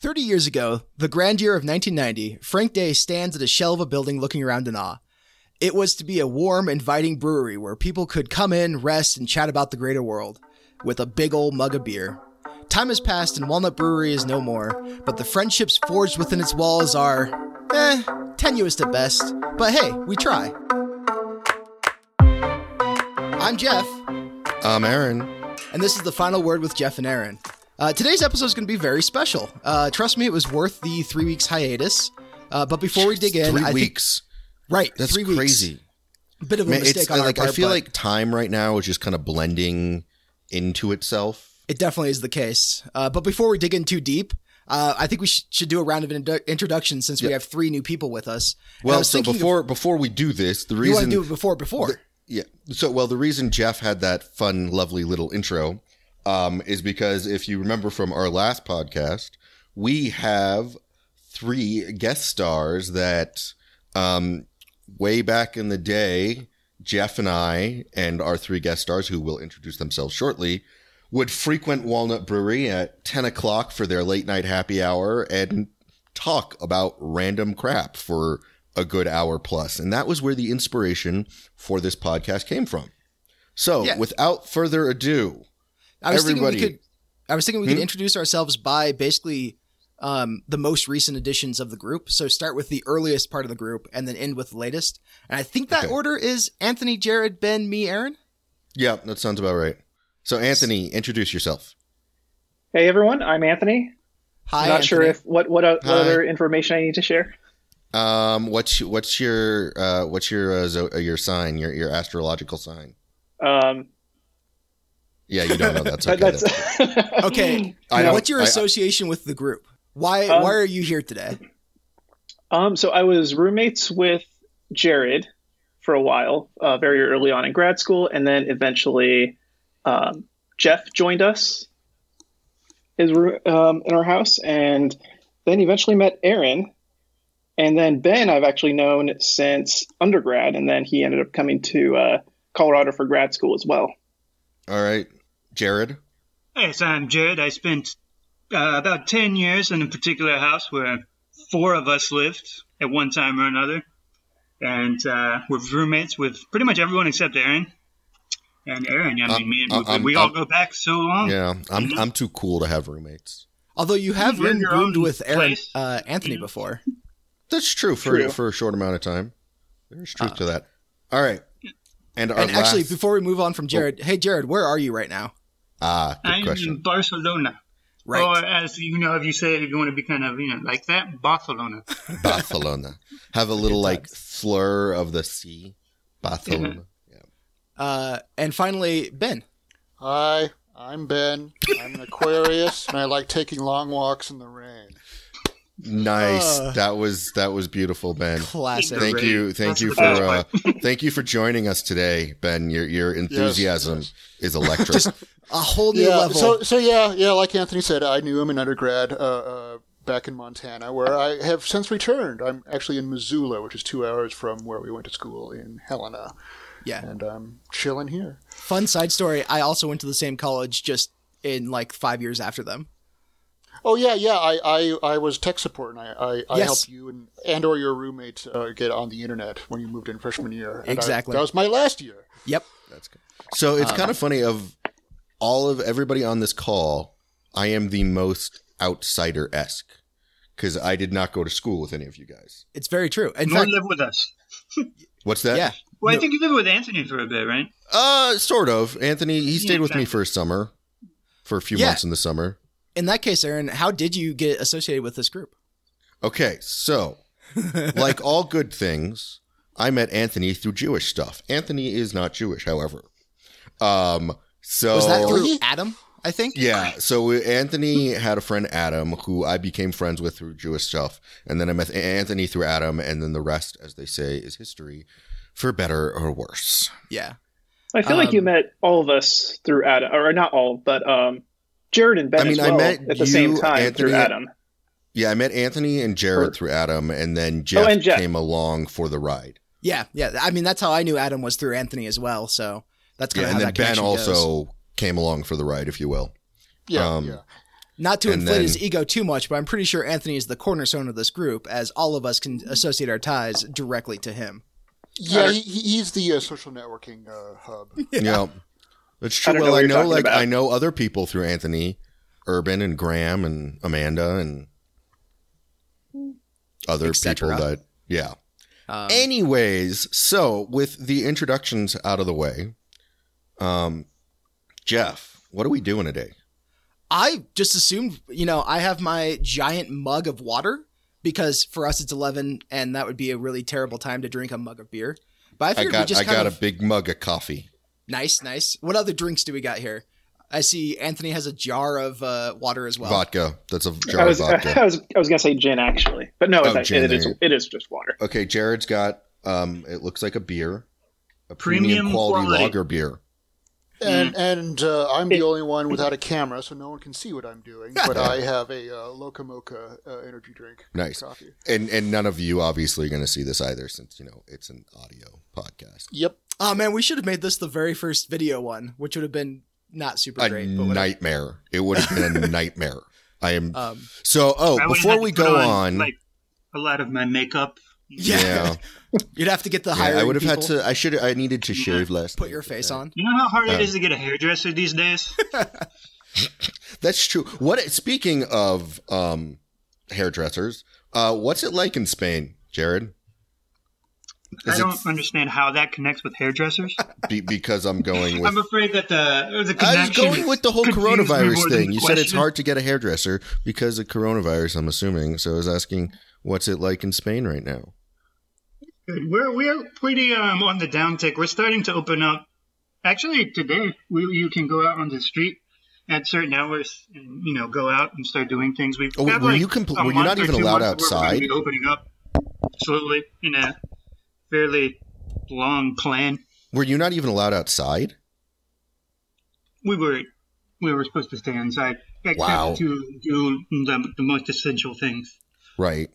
30 years ago, the grandeur of 1990, Frank Day stands at a shell of a building looking around in awe. It was to be a warm, inviting brewery where people could come in, rest, and chat about the greater world with a big old mug of beer. Time has passed and Walnut Brewery is no more, but the friendships forged within its walls are, eh, tenuous at best. But hey, we try. I'm Jeff, I'm Aaron. and this is the final word with Jeff and Aaron. Uh, today's episode is going to be very special. Uh, trust me, it was worth the three weeks hiatus. Uh, but before we dig in, Three I think weeks. right, That's three weeks. crazy. Bit of a Man, mistake on our like part, I feel like time right now is just kind of blending into itself. it definitely is the case. Uh, but before we dig in too deep, uh, I think we sh- should do a round of introdu- introductions since we have three new people with us. Well, so thinking of- before before we do this, the reason you want to do it before before. Yeah. So, well, the reason Jeff had that fun, lovely little intro um, is because if you remember from our last podcast, we have three guest stars that um, way back in the day, Jeff and I and our three guest stars, who will introduce themselves shortly, would frequent Walnut Brewery at 10 o'clock for their late night happy hour and talk about random crap for a good hour plus. And that was where the inspiration for this podcast came from. So, Yeah. without further ado, I was everybody- thinking we could. I was thinking we Hmm? could introduce ourselves by basically um, the most recent editions of the group. So start with the earliest part of the group and then end with the latest. And I think that Okay. order is Anthony, Jared, Ben, me, Aaron. yeah, that sounds about right. So, Anthony, introduce yourself. Hey everyone, I'm Anthony. Hi, Not sure if what what, what other information I need to share. Um, what's what's your uh, what's your uh, zo- uh, your sign, your your astrological sign? Um, Yeah, you don't know. That's that- okay. that's Okay. I don't- What's your I- association with the group? Why Um, Why are you here today? um, so I was roommates with Jared for a while, uh, very early on in grad school, and then eventually um, Jeff joined us his roo- um, in our house, and then eventually met Aaron, and then Ben I've actually known since undergrad, and then he ended up coming to uh, Colorado for grad school as well. All right, Jared. Yes, I'm Jared. I spent uh, about 10 years in a particular house where four of us lived at one time or another. And uh, we're roommates with pretty much everyone except Aaron. And Aaron, I mean, Uh, man, we, I'm- we all I'm- go back so long. Yeah, I'm Mhm. I'm too cool to have roommates. Although you have You're been roomed with Aaron, uh, Anthony Yeah. before. That's true for True. for a short amount of time. There's truth Uh, to that. All right, and our And actually, before we move on from Jared, hey Jared, where are you right now? Ah, good I'm question. in Barcelona. Right. Or as you know, if you say it, if you want to be kind of, you know, like that, Barcelona. Barcelona. Have a little like slur of the C. Barcelona. Yeah. Uh, and finally, Ben. Hi, I'm Ben. I'm an Aquarius, and I like taking long walks in the rain. Nice. Uh. that was that was beautiful, Ben. Classic. Thank you, thank That's you for uh, thank you for joining us today, Ben. Your your enthusiasm yes. is electric. A whole new yeah, level. so so yeah, yeah. Like Anthony said, I knew him in undergrad uh, uh, back in Montana, where I have since returned. I'm actually in Missoula, which is two hours from where we went to school in Helena, yeah. and I'm chilling here. Fun side story. I also went to the same college just in like five years after them. Oh yeah, yeah. I I, I was tech support, and I I, I Yes. helped you and and or your roommate uh, get on the internet when you moved in freshman year. And I- Exactly. that was my last year. Yep. That's good. So Um, it's kind of funny of all of everybody on this call, I am the most outsider esque because I did not go to school with any of you guys. It's very true. In Nor fact, live with us. What's that? yeah. Well, No. I think you lived with Anthony for a bit, right? Uh, sort of. Anthony, he stayed with me for a summer, for a few Yeah. months in the summer. In that case, Aaron, how did you get associated with this group? Okay, so like all good things, I met Anthony through Jewish stuff. Anthony is not Jewish, however. Um, so Was that through Adam? I think. Yeah, so Anthony had a friend Adam who I became friends with through Jewish stuff, and then I met Anthony through Adam, and then the rest, as they say, is history, for better or worse. Yeah. I feel like you Um, met all of us through Adam, or not all, but um, Jared and Ben I mean, as I met at the same you, time Anthony- through Adam. Yeah, I met Anthony and Jared Or- through Adam, and then Jeff, and Jeff. came along for the ride. Yeah. Yeah. I mean, that's how I knew Adam was through Anthony as well. So that's kind Yeah, of and how then that Ben also goes. came along for the ride, if you will. Yeah, Um, yeah. Not to inflate then- his ego too much, but I'm pretty sure Anthony is the cornerstone of this group, as all of us can associate our ties directly to him. Yeah, he, he- he's the uh, social networking uh, hub. Yeah. That's I true. don't know well, I know like about. I know other people through Anthony, Urban and Graham and Amanda and other people that yeah. Um, Anyways, so with the introductions out of the way, um Jeff, what are we doing today? I just assumed, you know, I have my giant mug of water because for us it's 11 and that would be a really terrible time to drink a mug of beer. But I I figured we got just I got of a big mug of coffee. nice, nice. What other drinks do we got here? I see Anthony has a jar of uh, water as well. vodka. That's a jar I was, of vodka. I was I was gonna say gin actually, but no, Oh, it's actually, gin, it is there. it is just water. Okay, Jared's got um it looks like a beer. A premium, Premium quality, quality. lager beer. And and uh, I'm the only one without a camera, so no one can see what I'm doing. But I have a uh, Loca Mocha uh, energy drink. Nice. Coffee. And and none of you obviously are going to see this either since you know it's an audio podcast. Yep. Oh man, we should have made this the very first video one, which would have been not super a great. But whatever. nightmare. It would have been a nightmare. I am Um, so. Oh, I would've before to we put go on, like a lot of my makeup. Yeah, yeah, you'd have to get the yeah, hiring I would have had to. I should. I needed to shave less. put your face on. You know how hard Oh. it is to get a hairdresser these days? That's true. What? Speaking of um, hairdressers, uh, what's it like in Spain, Jared? I Is it don't understand how that connects with hairdressers. be, because I'm going with. I'm afraid that the the I was going with the whole coronavirus thing. the You said it's hard to get a hairdresser because of coronavirus. I'm assuming. So I was asking, what's it like in Spain right now? Good. We're we're pretty um on the downtick. We're starting to open up. Actually, today we, you can go out on the street at certain hours and you know go out and start doing things. We've Oh, got, were like, you compl- were you not even allowed we're outside? be opening up slowly in a fairly long plan. Were you not even allowed outside? We were we were supposed to stay inside except Wow. to do the, the most essential things. Right.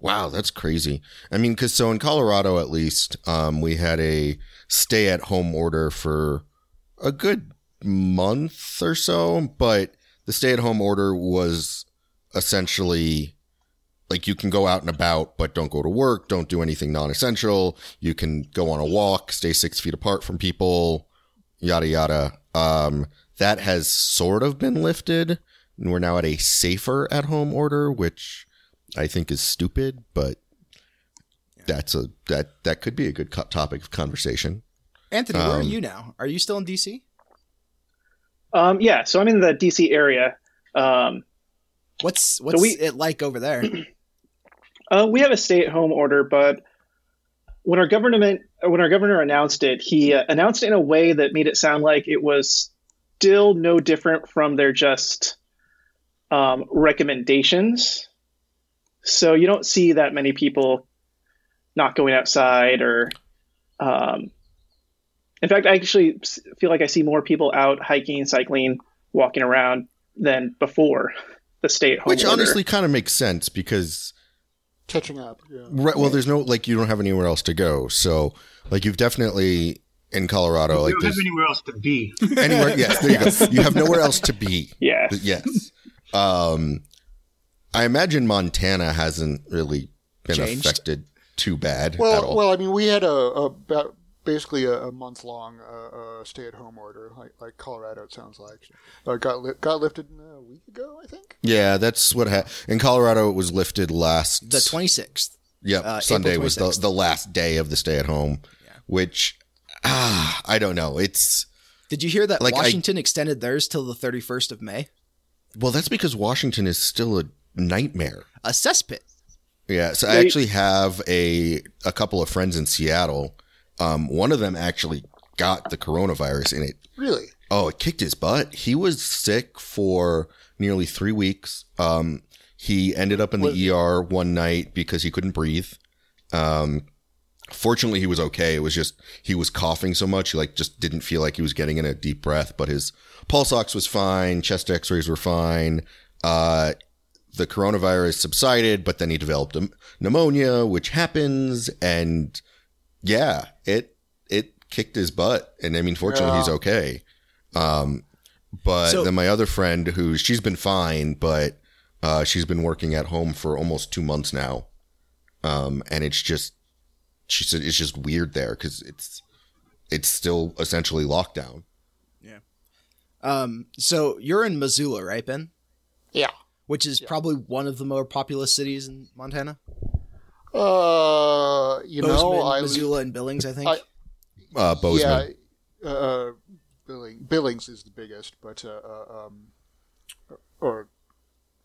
Wow, that's crazy. I mean, because so in Colorado, at least, um, we had a stay at home order for a good month or so, but the stay at home order was essentially like you can go out and about, but don't go to work, don't do anything non essential. You can go on a walk, stay six feet apart from people, yada, yada. Um, that has sort of been lifted. And we're now at a safer at home order, which I think is stupid, but that's a that that could be a good co- topic of conversation. Anthony, where are Um, you now? Are you still in DC? Um, yeah, so I'm in the DC area. Um, What's what's we- it like over there? Uh, we have a stay-at-home order, but when our government, when our governor announced it, he uh, announced it in a way that made it sound like it was still no different from their just um, recommendations. So you don't see that many people not going outside, or um, in fact, I actually feel like I see more people out hiking, cycling, walking around than before the stay-at-home Which order. honestly kind of makes sense because Catching up. Yeah. right, well, there's no like you don't have anywhere else to go, so like you've definitely in Colorado we like don't have there's anywhere else to be. anywhere. Yes, there you go. You have nowhere else to be. yeah. Yes. Um, I imagine Montana hasn't really been Changed. affected too bad at Well, all. well, I mean, we had a, a about basically a, a month long uh, uh, stay at home order, like like Colorado. It sounds like uh, got li- got lifted a week ago, I think. yeah, that's what happened in Colorado. It was lifted last The 26th. Yep, Uh, Sunday April was the, the last day of the stay at home, which ah, I don't know. It's Did you hear that Like, I- Washington extended theirs till the 31st of May? well, that's because Washington is still a nightmare. A cesspit. Yeah, so I actually have a a couple of friends in Seattle. Um, one of them actually got the coronavirus, in it Really? oh, it kicked his butt. He was sick for nearly three weeks. Um, he ended up in the ER one night because he couldn't breathe. Um, fortunately, he was okay. It was just he was coughing so much, he like just didn't feel like he was getting in a deep breath. But his pulse ox was fine, chest X-rays were fine. Uh, the coronavirus subsided, but then he developed a pneumonia, which happens, and yeah, it it kicked his butt. And I mean, fortunately, Yeah. he's okay. Um, But So- then my other friend, who she's been fine, but uh, she's been working at home for almost two months now, um, and it's just she said it's just weird there because it's it's still essentially lockdown. Yeah. Um, so you're in Missoula, right, Ben? Yeah. Which is probably one of the more populous cities in Montana. Uh, you Bozeman, know, I Missoula, and Billings, I think. I- Uh, Bozeman. Yeah, uh, Billing, Billings is the biggest, but uh, uh, um, or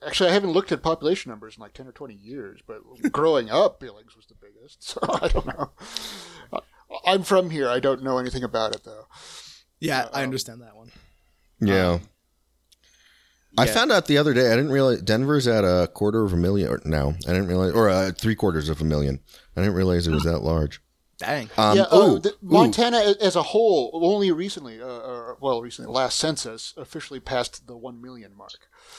actually, I haven't looked at population numbers in like ten or twenty years. But growing up, Billings was the biggest, so I don't know. I- I'm from here. I don't know anything about it though. yeah, I understand that one. yeah. I yeah. found out the other day. I didn't realize Denver's at a quarter of a million or now. I didn't realize, or uh, three quarters of a million. I didn't realize it was that large. Dang. Um, yeah, uh, ooh, the. Montana a- as a whole only recently, uh, uh, well, recently, last census officially passed the one million mark.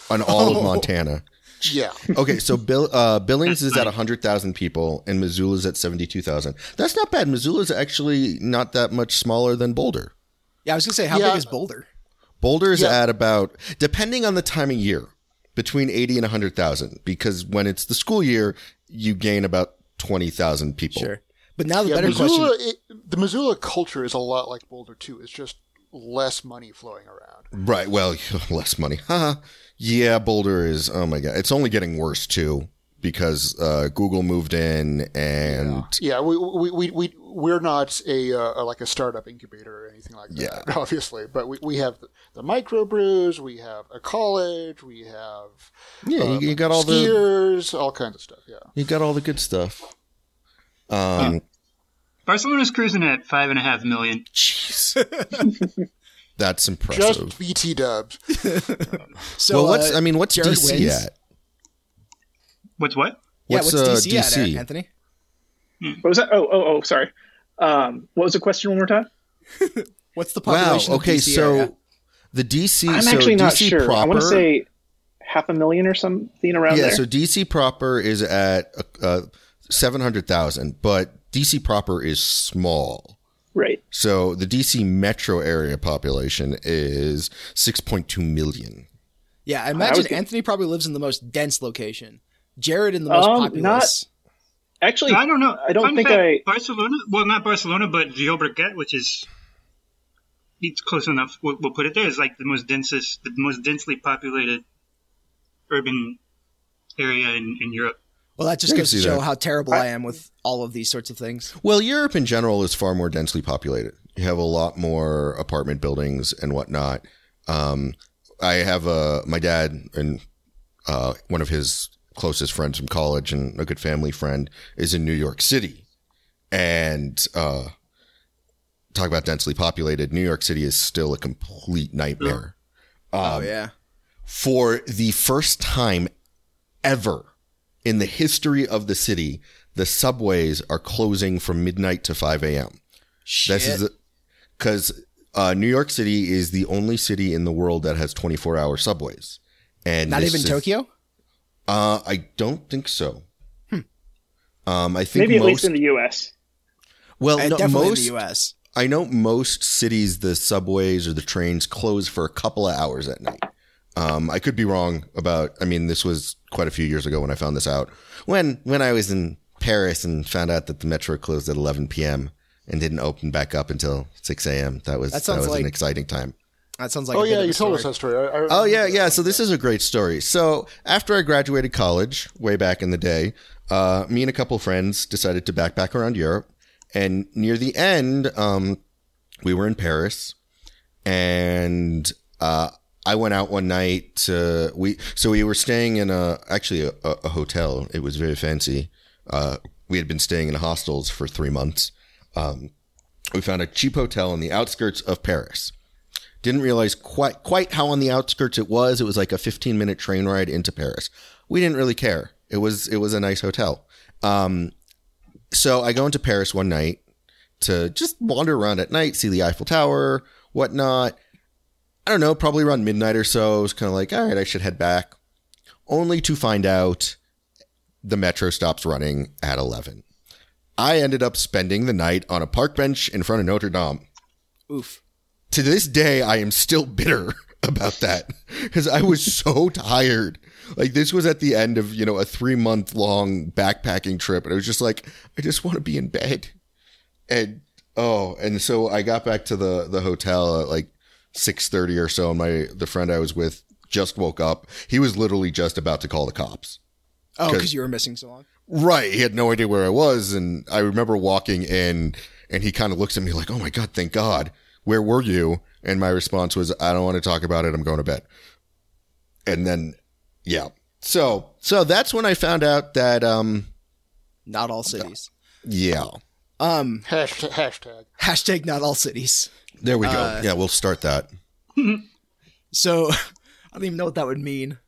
on all of Montana. Yeah, Okay, so Bill, uh, Billings is at 100,000 people and Missoula's at 72,000. That's not bad. Missoula's actually not that much smaller than Boulder. Yeah, I was gonna say, how Yeah. big is Boulder? Boulder's Yeah. at about, depending on the time of year, between 80 and 100,000 because when it's the school year, you gain about 20,000 people. Sure. But now the yeah. better Missoula, question. it, the Missoula culture is a lot like Boulder too. It's just less money flowing around. Right. Well, less money. Haha. yeah, Boulder is, oh my God. It's only getting worse too because uh, Google moved in and Yeah, we we we, we we're not a uh, like a startup incubator or anything like that, Yeah. obviously. But we, we have the, the microbrews, we have a college, we have yeah, um, you, you got all the. skiers, all kinds of stuff. Yeah, You got all the good stuff. Um, Barcelona's cruising at five and a half million. jeez, that's impressive. just BT Dubs. So, well, what's uh, I mean, what's Jared DC wins. at? What's what? Yeah, What's, what's uh, DC, DC? at, Anthony? What was that? Oh, oh, oh, sorry. Um, what was the question one more time? What's the Wow. population? of Okay, DC so area? the DC. I'm so actually not DC sure. Proper, I want to say half a million or something around yeah. there. So DC proper is at uh, seven hundred thousand, but DC proper is small. right. So the DC metro area population is six point two million. yeah, I imagine was- Anthony probably lives in the most dense location. Jared in the most Um, populous. Actually, I don't know. I don't Fun think fact, I. Barcelona. Well, not Barcelona, but Llobregat, which is it's close enough. We'll, we'll put it there. Is like the most densest, the most densely populated urban area in, in Europe. Well, that just I goes to show that. how terrible I am with all of these sorts of things. Well, Europe in general is far more densely populated. You have a lot more apartment buildings and whatnot. Um, I have a my dad and uh, one of his closest friends from college and a good family friend is in New York City, and uh, talk about densely populated. New York City is still a complete nightmare. oh yeah. For the first time ever in the history of the city, the subways are closing from midnight to 5 a.m. Shit. This is because uh, New York City is the only city in the world that has 24 hour subways. And Not this even is- Tokyo? Uh, I don't think so. Um, I think Maybe at most, least in the U.S. well, no, definitely most, in the US. I know most cities, the subways or the trains close for a couple of hours at night. Um, I could be wrong about. I mean, this was quite a few years ago when I found this out. When when I was in Paris and found out that the metro closed at 11 p.m. and didn't open back up until 6 a.m. That was That that, was like- an exciting time. That sounds like oh a bit yeah, you told us that story. I, I Oh yeah, yeah. So this is a great story. So after I graduated college, way back in the day, uh, me and a couple friends decided to backpack around Europe, and near the end, um, we were in Paris, and uh, I went out one night to we. So we were staying in a actually a, a a hotel. It was very fancy. Uh, we had been staying in hostels for three months. Um, we found a cheap hotel in the outskirts of Paris didn't realize quite quite how on the outskirts it was. It was like a 15 minute train ride into Paris. We didn't really care. It was it was a nice hotel. Um, so I go into Paris one night to just wander around at night, see the Eiffel Tower, whatnot. I don't know, probably around midnight or so. I was kind of like, all right, I should head back. Only to find out the metro stops running at 11. I ended up spending the night on a park bench in front of Notre Dame Oof. To this day, I am still bitter about that because I was so tired. Like this was at the end of, you know, a three month long backpacking trip. And I was just like, I just want to be in bed. And oh, and so I got back to the, the hotel at like six thirty or so. And my, the friend I was with just woke up. He was literally just about to call the cops. Oh, 'Cause- because you were missing so long. Right. He had no idea where I was. And I remember walking in and he kind of looks at me like, Oh my God, thank God. Where were you? And my response was, I don't want to talk about it. I'm going to bed. And then, yeah. So, so that's when I found out that, um, Not all cities. yeah, Um, Hashtag. hashtag. hashtag not all cities. there we go. Uh, yeah, we'll start that. So I don't even know what that would mean.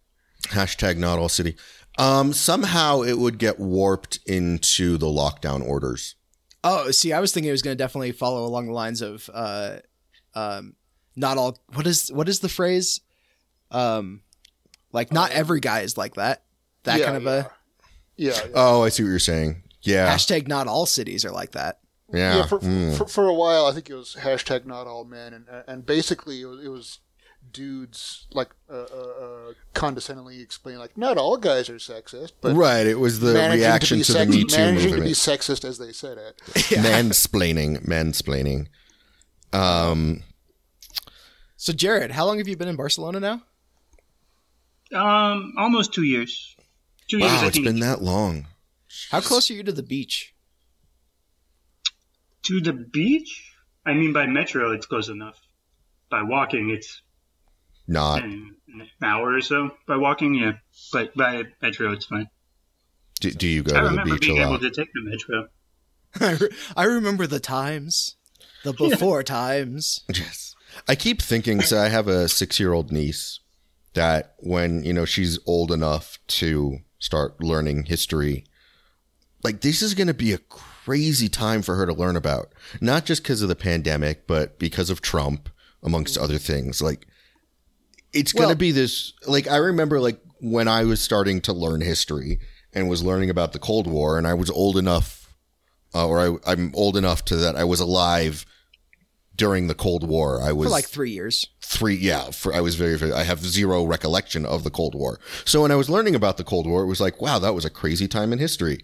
Hashtag not all city. Um, somehow it would get warped into the lockdown orders. Oh, see, I was thinking it was going to definitely follow along the lines of, uh, um, not all. What is what is the phrase? Um, like not every guy is like that. That Yeah, kind of a Yeah. yeah. Oh, I see what you're saying. Yeah. hashtag. Not all cities are like that. Yeah. Yeah, for, Mm. for, for a while, I think it was hashtag not all men, and and basically it was, it was dudes like uh, uh, uh, condescendingly explaining like not all guys are sexist, but right. It was the reaction to, to, be the sex- Me Too managing to be sexist as they said it. Mansplaining. Mansplaining. Um, So, Jared, how long have you been in Barcelona now? Um, almost two years. Two years. wow, I it's think been that long. How close are you to the beach? to the beach. I mean, by metro, it's close enough. By walking, it's Not. an, an hour or so. By walking, yeah. But by metro, it's fine. Do, do you go I to the remember beach a being able to take the metro. I, re- I remember the times, the before times. Yes. I keep thinking, so I have a six year old niece that when, you know, she's old enough to start learning history, like this is going to be a crazy time for her to learn about. Not just because of the pandemic, but because of Trump, amongst other things. Like, it's going to be this, like, I remember, like, when I was starting to learn history and was learning about the Cold War, and I was old enough, uh, or I, I'm old enough to that I was alive during the Cold War. I was For like three years. three yeah for i was very, very i have zero recollection of the cold war so when i was learning about the cold war it was like wow that was a crazy time in history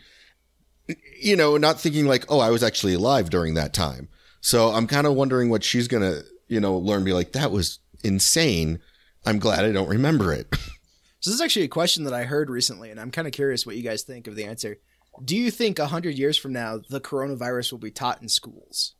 you know not thinking like oh i was actually alive during that time so i'm kind of wondering what she's gonna you know learn be like that was insane i'm glad i don't remember it So this is actually a question that I heard recently, and I'm kind of curious what you guys think of the answer. Do you think a hundred years from now the coronavirus will be taught in schools?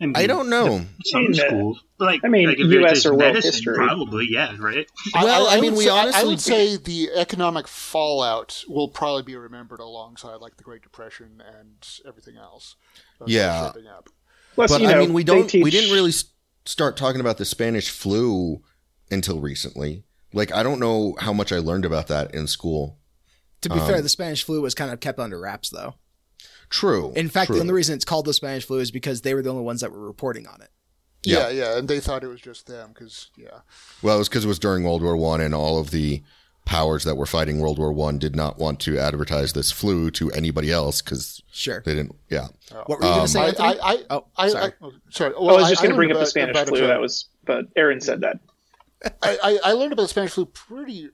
And i don't know Some I mean, schools, like I mean, like US or world medicine, history. probably, yeah, right. Well, I mean, we say, I- I would say the economic fallout will probably be remembered alongside like the Great Depression and everything else. uh, Yeah. shaping up. Plus, but you know, i mean we don't we didn't really start talking about the spanish flu until recently like i don't know how much i learned about that in school To be Um, fair, the Spanish flu was kind of kept under wraps, though. True In fact, true. the only reason it's called the Spanish flu is because they were the only ones that were reporting on it. Yeah. Yeah, yeah, and they thought it was just them because yeah, Well, it was because it was during World War One, and all of the powers that were fighting World War One did not want to advertise this flu to anybody else because Sure. they didn't. Yeah, What were you going Um, to say, I, Anthony? I, I, oh, I, sorry. I, oh, sorry. I was just going to bring up the Spanish flu. That was, but Aaron said that. I, I, I learned about the Spanish flu pretty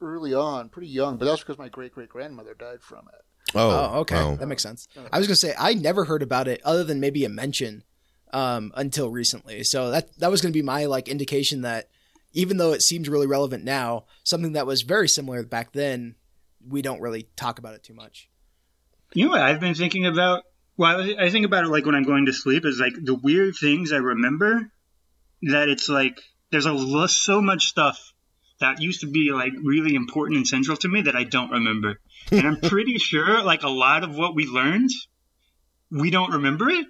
early on, pretty young, but that's because my great great grandmother died from it. Oh, Oh, okay. oh. That makes sense. I was going to say, I never heard about it other than maybe a mention um, until recently. So that, that was going to be my like indication that even though it seems really relevant now, something that was very similar back then, we don't really talk about it too much. You know what I've been thinking about? Well, I I think about it like when I'm going to sleep is like the weird things I remember. That it's like there's a lo- so much stuff that used to be like really important and central to me that I don't remember, and I'm pretty sure like a lot of what we learned, we don't remember it.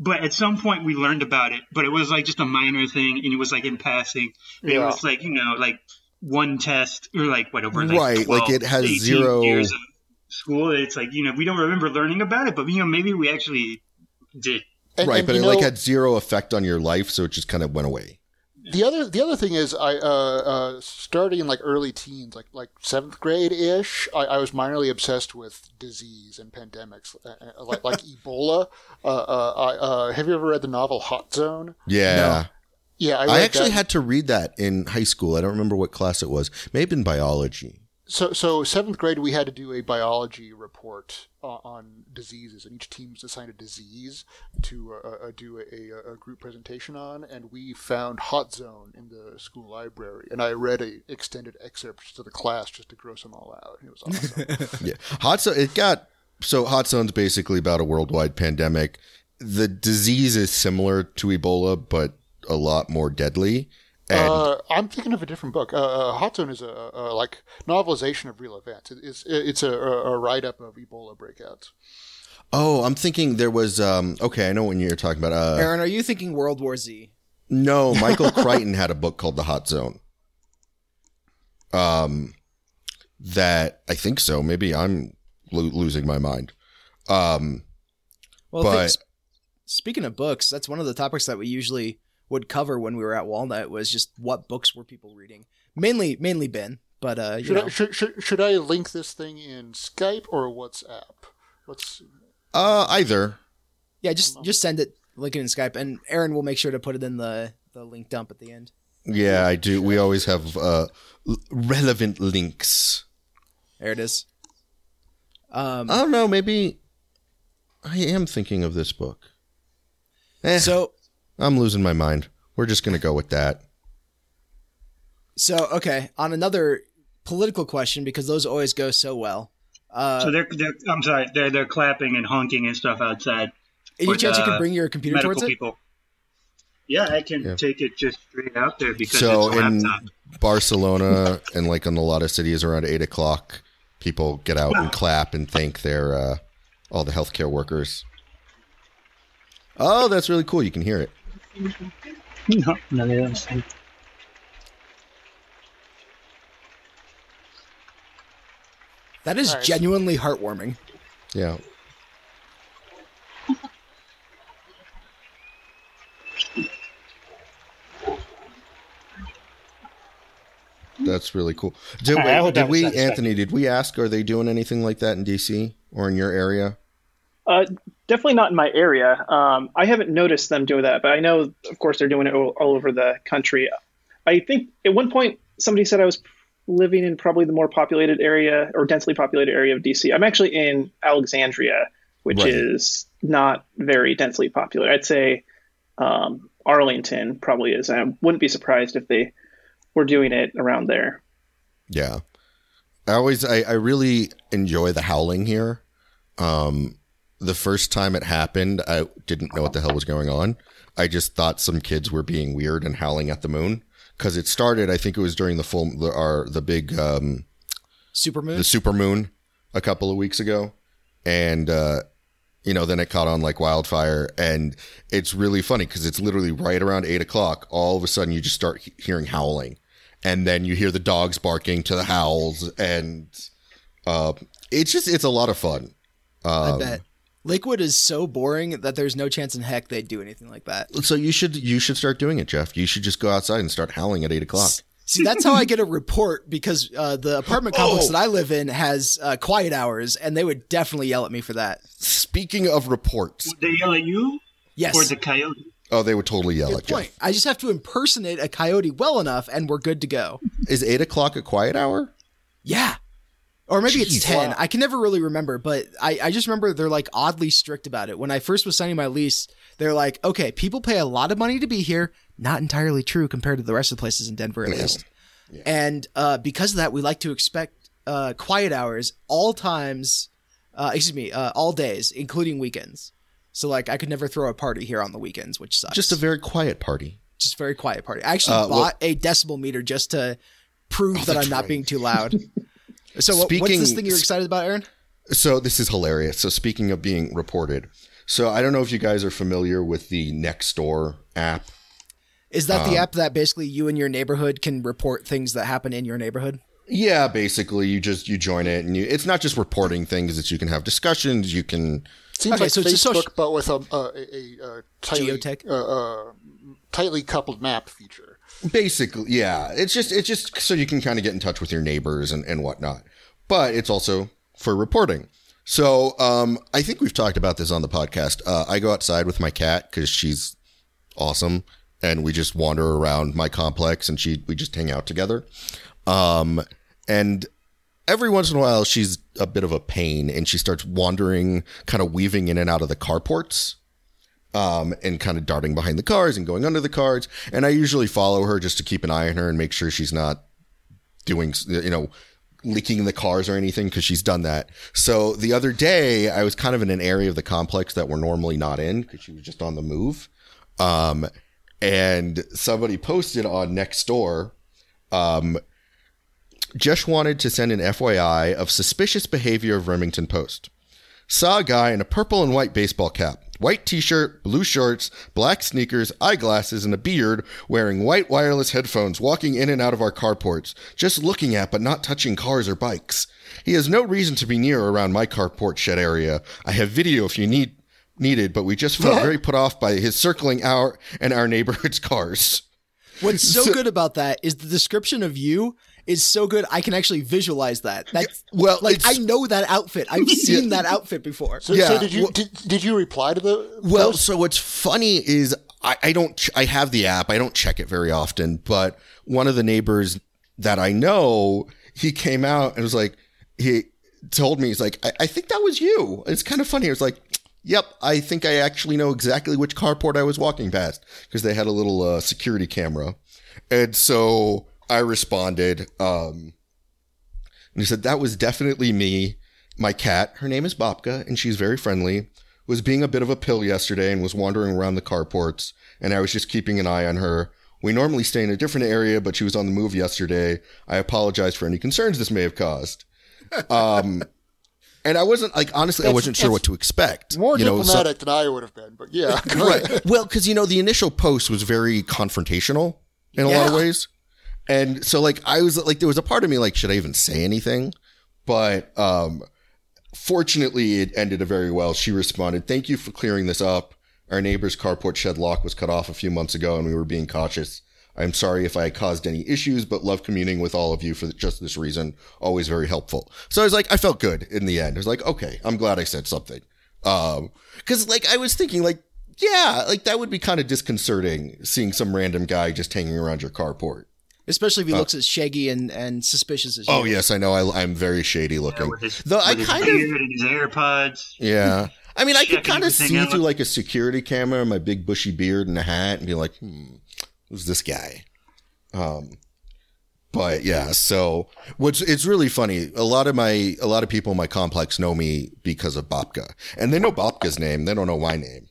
But at some point we learned about it, but it was like just a minor thing, and it was like in passing. And It was like you know like one test or like whatever. Like Right, like it has zero- years of school. It's like you know we don't remember learning about it, but you know maybe we actually did. And, right, and, but you it like had zero effect on your life, so it just kind of went away. The other the other thing is I uh, uh, starting in like early teens, like like seventh grade ish, I, I was minorly obsessed with disease and pandemics, uh, uh, like like Ebola. Uh, uh, I, uh, have you ever read the novel Hot Zone? Yeah, Yeah, I, I, actually that. had to read that in high school. I don't remember what class it was. Maybe in biology. So, so seventh grade, we had to do a biology report uh, on diseases, and each team was assigned a disease to uh, uh, do a, a, group presentation on. And we found Hot Zone in the school library, and I read a extended excerpt to the class just to gross them all out. It was awesome. Yeah, hot zone. It got so hot zone's basically about a worldwide pandemic. The disease is similar to Ebola, but a lot more deadly. And uh, I'm thinking of a different book. Uh, uh, Hot Zone is a, a like novelization of real events. It, it's it's a, a write up of Ebola breakouts. oh, I'm thinking there was. Um, okay, I know when you're talking about. Uh, Aaron, are you thinking World War Z? no, Michael Crichton had a book called The Hot Zone. Um, that I think so. Maybe I'm lo- losing my mind. Um, Well, But- thanks. speaking of books, that's one of the topics that we usually would cover when we were at Walnut was just what books were people reading. Mainly, mainly Ben, but uh, you Should know, I, should, should, should I link this thing in Skype or WhatsApp? What's uh, either. yeah, just just send it, link it in Skype, and Aaron will make sure to put it in the the link dump at the end. Yeah, I do. We always have uh, relevant links. There it is. Um, I don't know. Maybe I am thinking of this book. Eh, so I'm losing my mind. We're just gonna go with that. so okay, on another political question because those always go so well. Uh, so they're, they're I'm sorry, they're they're clapping and honking and stuff outside. any with, chance you uh, can bring your computer Medical towards it? people. Yeah, I can Yeah. take it just straight out there because So it's a in. Barcelona and like in a lot of cities around eight o'clock, people get out and clap and thank their uh, all the healthcare workers. Oh, that's really cool. You can hear it. No, no, they don't. That is Nice. genuinely heartwarming. Yeah. That's really cool. Did, All right, I did we. Anthony? Did we ask? Are they doing anything like that in DC or in your area? Uh, definitely not in my area. Um, I haven't noticed them doing that, but I know, of course, they're doing it all, all over the country. I think at one point somebody said I was living in probably the more populated area or densely populated area of DC. I'm actually in Alexandria, which Right. is not very densely populated. I'd say um, Arlington probably is. I wouldn't be surprised if they were doing it around there. Yeah. I always I, I really enjoy the howling here. Um the first time it happened, I didn't know what the hell was going on. I just thought some kids were being weird and howling at the moon because it started. I think it was during the full the our the big um super moon, the super moon a couple of weeks ago, and uh, you know then it caught on like wildfire, and it's really funny because it's literally right around eight o'clock. All of a sudden, you just start he- hearing howling, and then you hear the dogs barking to the howls, and uh, it's just it's a lot of fun. I Um, bet. Lakewood is so boring that there's no chance in heck they'd do anything like that. So you should you should start doing it, Jeff. You should just go outside and start howling at eight o'clock. See, that's how I get a report because uh, the apartment complex Oh. that I live in has uh, quiet hours, and they would definitely yell at me for that. Speaking of reports, Would they yell at you Yes. or the coyote? oh, they would totally yell Good at Jeff. I just have to impersonate a coyote well enough, and we're good to go. Is eight o'clock a quiet hour? Yeah. Or maybe it's 10. Wow. I can never really remember, but I, I just remember they're like oddly strict about it. When I first was signing my lease, they're like, okay, people pay a lot of money to be here. Not entirely true compared to the rest of the places in Denver, at Yeah. least. And uh, because of that, we like to expect uh, quiet hours all times, uh, excuse me, uh, all days, including weekends. So, like, I could never throw a party here on the weekends, which sucks. Just a very quiet party. just a very quiet party. I actually Uh, well- bought a decibel meter just to prove that I'm not right. being too loud. So what, what's this thing you're excited about, Aaron? So this is hilarious. So speaking of being reported, so I don't know if you guys are familiar with the Nextdoor app. Is that Um, the app that basically you and your neighborhood can report things that happen in your neighborhood? Yeah, basically you just you join it and you it's not just reporting things, it's you can have discussions, you can Seems Okay, like so it's a Facebook, social- but with a, a, a, a tightly, Geotech? uh, uh, tightly coupled map feature. Basically yeah, it's just it's just so you can kind of get in touch with your neighbors and, and whatnot. But it's also for reporting. So um I think we've talked about this on the podcast. Uh, I go outside with my cat because she's awesome and we just wander around my complex, and she we just hang out together. Um, and every once in a while, she's a bit of a pain, and she starts wandering, kind of weaving in and out of the carports. Um, and kind of darting behind the cars and going under the cars. And I usually follow her just to keep an eye on her and make sure she's not doing, you know, leaking the cars or anything because she's done that. So the other day, I was kind of in an area of the complex that we're normally not in because she was just on the move. Um, and somebody posted on Nextdoor, um, just wanted to send an FYI of suspicious behavior of Remington Post. Saw a guy in a purple and white baseball cap, white t shirt, blue shorts, black sneakers, eyeglasses, and a beard, wearing white wireless headphones, walking in and out of our carports, just looking at but not touching cars or bikes. He has no reason to be near around my carport shed area. I have video if you need needed, but we just felt very put off by his circling our and our neighborhood's cars. What's so, good about that is the description of you is so good. I can actually visualize that. That's Well, like I know that outfit. I've seen that outfit before. So, Yeah, so did you well- did, did you reply to the Well, post? so what's funny is I, I don't, ch- I have the app. I don't check it very often, but one of the neighbors that I know, he came out and was like, he told me, he's like, I, I think that was you. It's kind of funny. It was like, yep, I think I actually know exactly which carport I was walking past because they had a little uh, security camera. And so I responded, um, and he said, that was definitely me. My cat, her name is Bobka, and she's very friendly, was being a bit of a pill yesterday and was wandering around the carports, and I was just keeping an eye on her. We normally stay in a different area, but she was on the move yesterday. I apologize for any concerns this may have caused. Um, and I wasn't like honestly, I wasn't sure what to expect. More you know, so- diplomatic than I would have been, but yeah. right. Well, because you know the initial post was very confrontational in a lot of ways, and so like I was like there was a part of me like should I even say anything? But um, fortunately, it ended very well. She responded, "Thank you for clearing this up. Our neighbor's carport shed lock was cut off a few months ago, and we were being cautious." I'm sorry if I caused any issues, but love communing with all of you for just this reason. Always very helpful. So I was like, I felt good in the end. I was like, okay, I'm glad I said something. Um, cause like I was thinking like, yeah, like that would be kind of disconcerting seeing some random guy just hanging around your carport. Especially if he looks as shaggy and, and suspicious as you. Oh yes, I know. I, I'm very shady looking. with his, Though I with his kind of- beard and his AirPods. Yeah. I mean, I could kind of see out. through like a security camera, my big bushy beard and a hat, and be like, hmm, who's this guy? Um, but yeah, so what's it's really funny. A lot of my a lot of people in my complex know me because of Bobka, and they know Bobka's name. They don't know my name.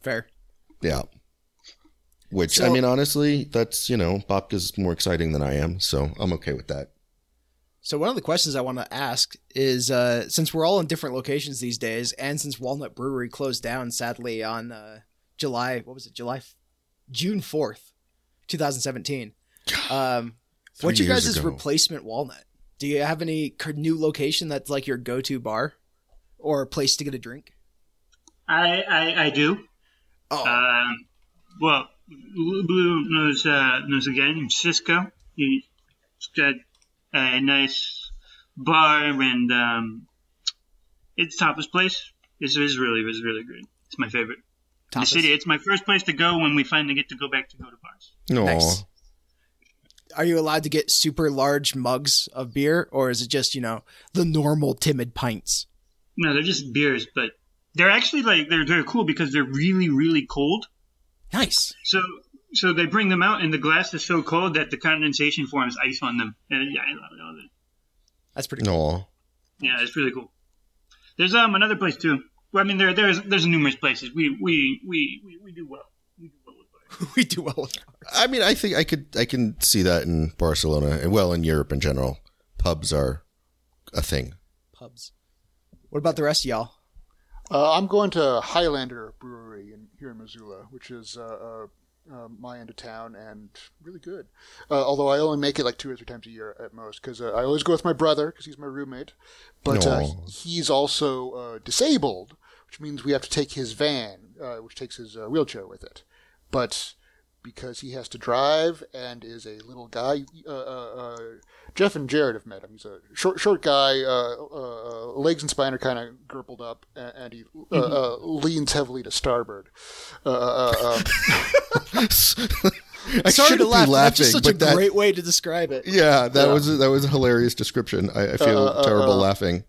Fair. Yeah. Which I mean, honestly, that's you know, Bobka's more exciting than I am, so I'm okay with that. So one of the questions I want to ask is, uh, since we're all in different locations these days, and since Walnut Brewery closed down sadly on uh, July, what was it, July, June fourth, two thousand seventeen. Um, Three what's your years guys' ago. replacement Walnut? Do you have any new location that's like your go-to bar or place to get a drink? I, I, I do. Oh, Um, well, Blue Blue knows uh, knows a guy named Cisco. He's got a nice bar, and um, it's Tapas Place. It's, it's really it's really good. It's my favorite. In the city, it's my first place to go when we finally get to go back to go to bars. No, Nice. Are you allowed to get super large mugs of beer, or is it just you know the normal timid pints? No, they're just beers, but they're actually like they're they're cool because they're really really cold. Nice. So so they bring them out, and the glass is so cold that the condensation forms ice on them. And yeah, I love it. I love it. That's pretty. cool. no. Yeah, it's really cool. There's um another place too. Well, I mean, there there's there's numerous places. We we we we, we do well. We do well with bars. we do well with bars. I mean, I think I could I can see that in Barcelona and well in Europe in general. Pubs are a thing. pubs. What about the rest of y'all? Uh, I'm going to Highlander Brewery in, here in Missoula, which is uh, uh, uh, my end of town and really good. Uh, although I only make it like two or three times a year at most because uh, I always go with my brother because he's my roommate. But uh, he's also uh, disabled, which means we have to take his van, uh, which takes his uh, wheelchair with it. But because he has to drive and is a little guy. Uh, uh, uh, Jeff and Jared have met him. He's a short, short guy, uh, uh, legs and spine are kind of gurpled up, and, and he uh, uh, leans heavily to starboard. Uh, uh, um, I Sorry shouldn't to laugh. laughing, That's just such a that, great way to describe it. yeah, that Yeah. was that was a hilarious description. I, I feel Uh, uh, terrible uh, laughing.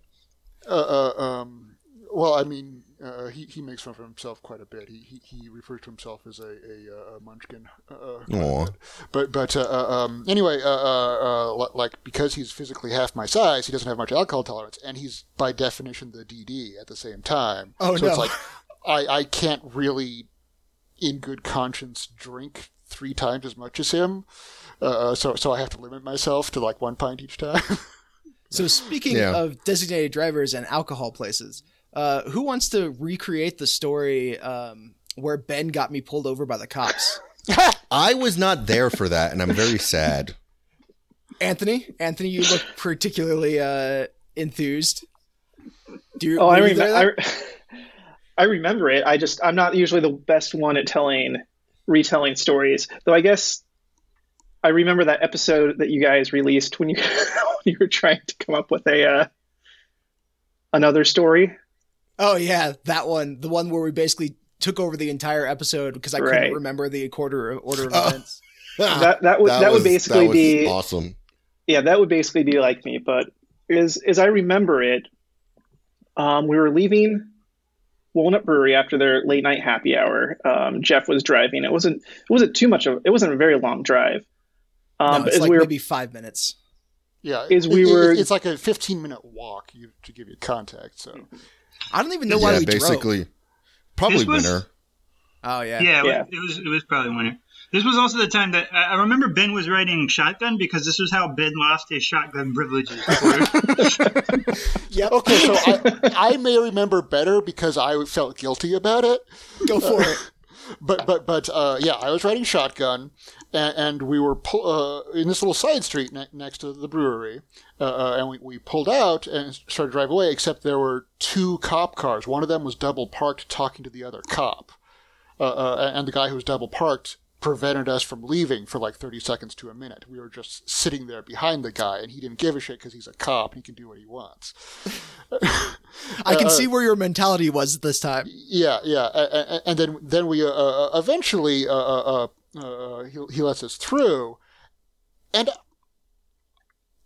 uh, uh, um, well, I mean, uh, he, he makes fun of himself quite a bit. He he, he refers to himself as a, a, uh munchkin. Uh, quite a Aw. bit. But but uh, uh, um, anyway, uh, uh, uh, like because he's physically half my size, he doesn't have much alcohol tolerance, and he's by definition the DD at the same time. Oh, so it's like I I can't really, in good conscience, drink three times as much as him. Uh, so so I have to limit myself to like one pint each time. So speaking Yeah. of designated drivers and alcohol places, uh, who wants to recreate the story um, where Ben got me pulled over by the cops? I was not there for that, and I'm very sad. Anthony, Anthony, you look particularly uh, enthused. Do you? Oh, I were you there remember. I, I remember it. I just I'm not usually the best one at telling retelling stories, though. I guess I remember that episode that you guys released when you when you were trying to come up with a uh, another story. Oh yeah, that one, the one where we basically took over the entire episode because I couldn't remember the quarter order of Oh. events. That that would that, would was- basically was be awesome. yeah, that would basically be like me. But as as I remember it, um, we were leaving Walnut Brewery after their late night happy hour. Um, Jeff was driving. It wasn't it wasn't too much of it wasn't a very long drive. Um, no, but it's like we were maybe five minutes. Yeah, Is it- we it- were- It's like a 15 minute walk you, to give you context. So I don't even know why yeah, we drove. basically, probably This was- winter. Oh yeah. Yeah, Yeah. It, was, it was probably winter. This was also the time that I I remember Ben was writing shotgun because this was how Ben lost his shotgun privileges. yeah. okay, so I, I may remember better because I felt guilty about it. Go for it. But but but uh, yeah, I was writing shotgun, and, and we were uh, in this little side street ne- next to the brewery, uh, uh, and we, we pulled out and started to drive away. Except there were two cop cars. One of them was double parked, talking to the other cop, uh, uh, and the guy who was double parked prevented us from leaving for like 30 seconds to a minute. We were just sitting there behind the guy, and he didn't give a shit because he's a cop he can do what he wants. I can Uh, see where your mentality was at this time. Yeah, yeah, and then then we uh, uh, eventually uh, uh, uh, uh, he he lets us through, and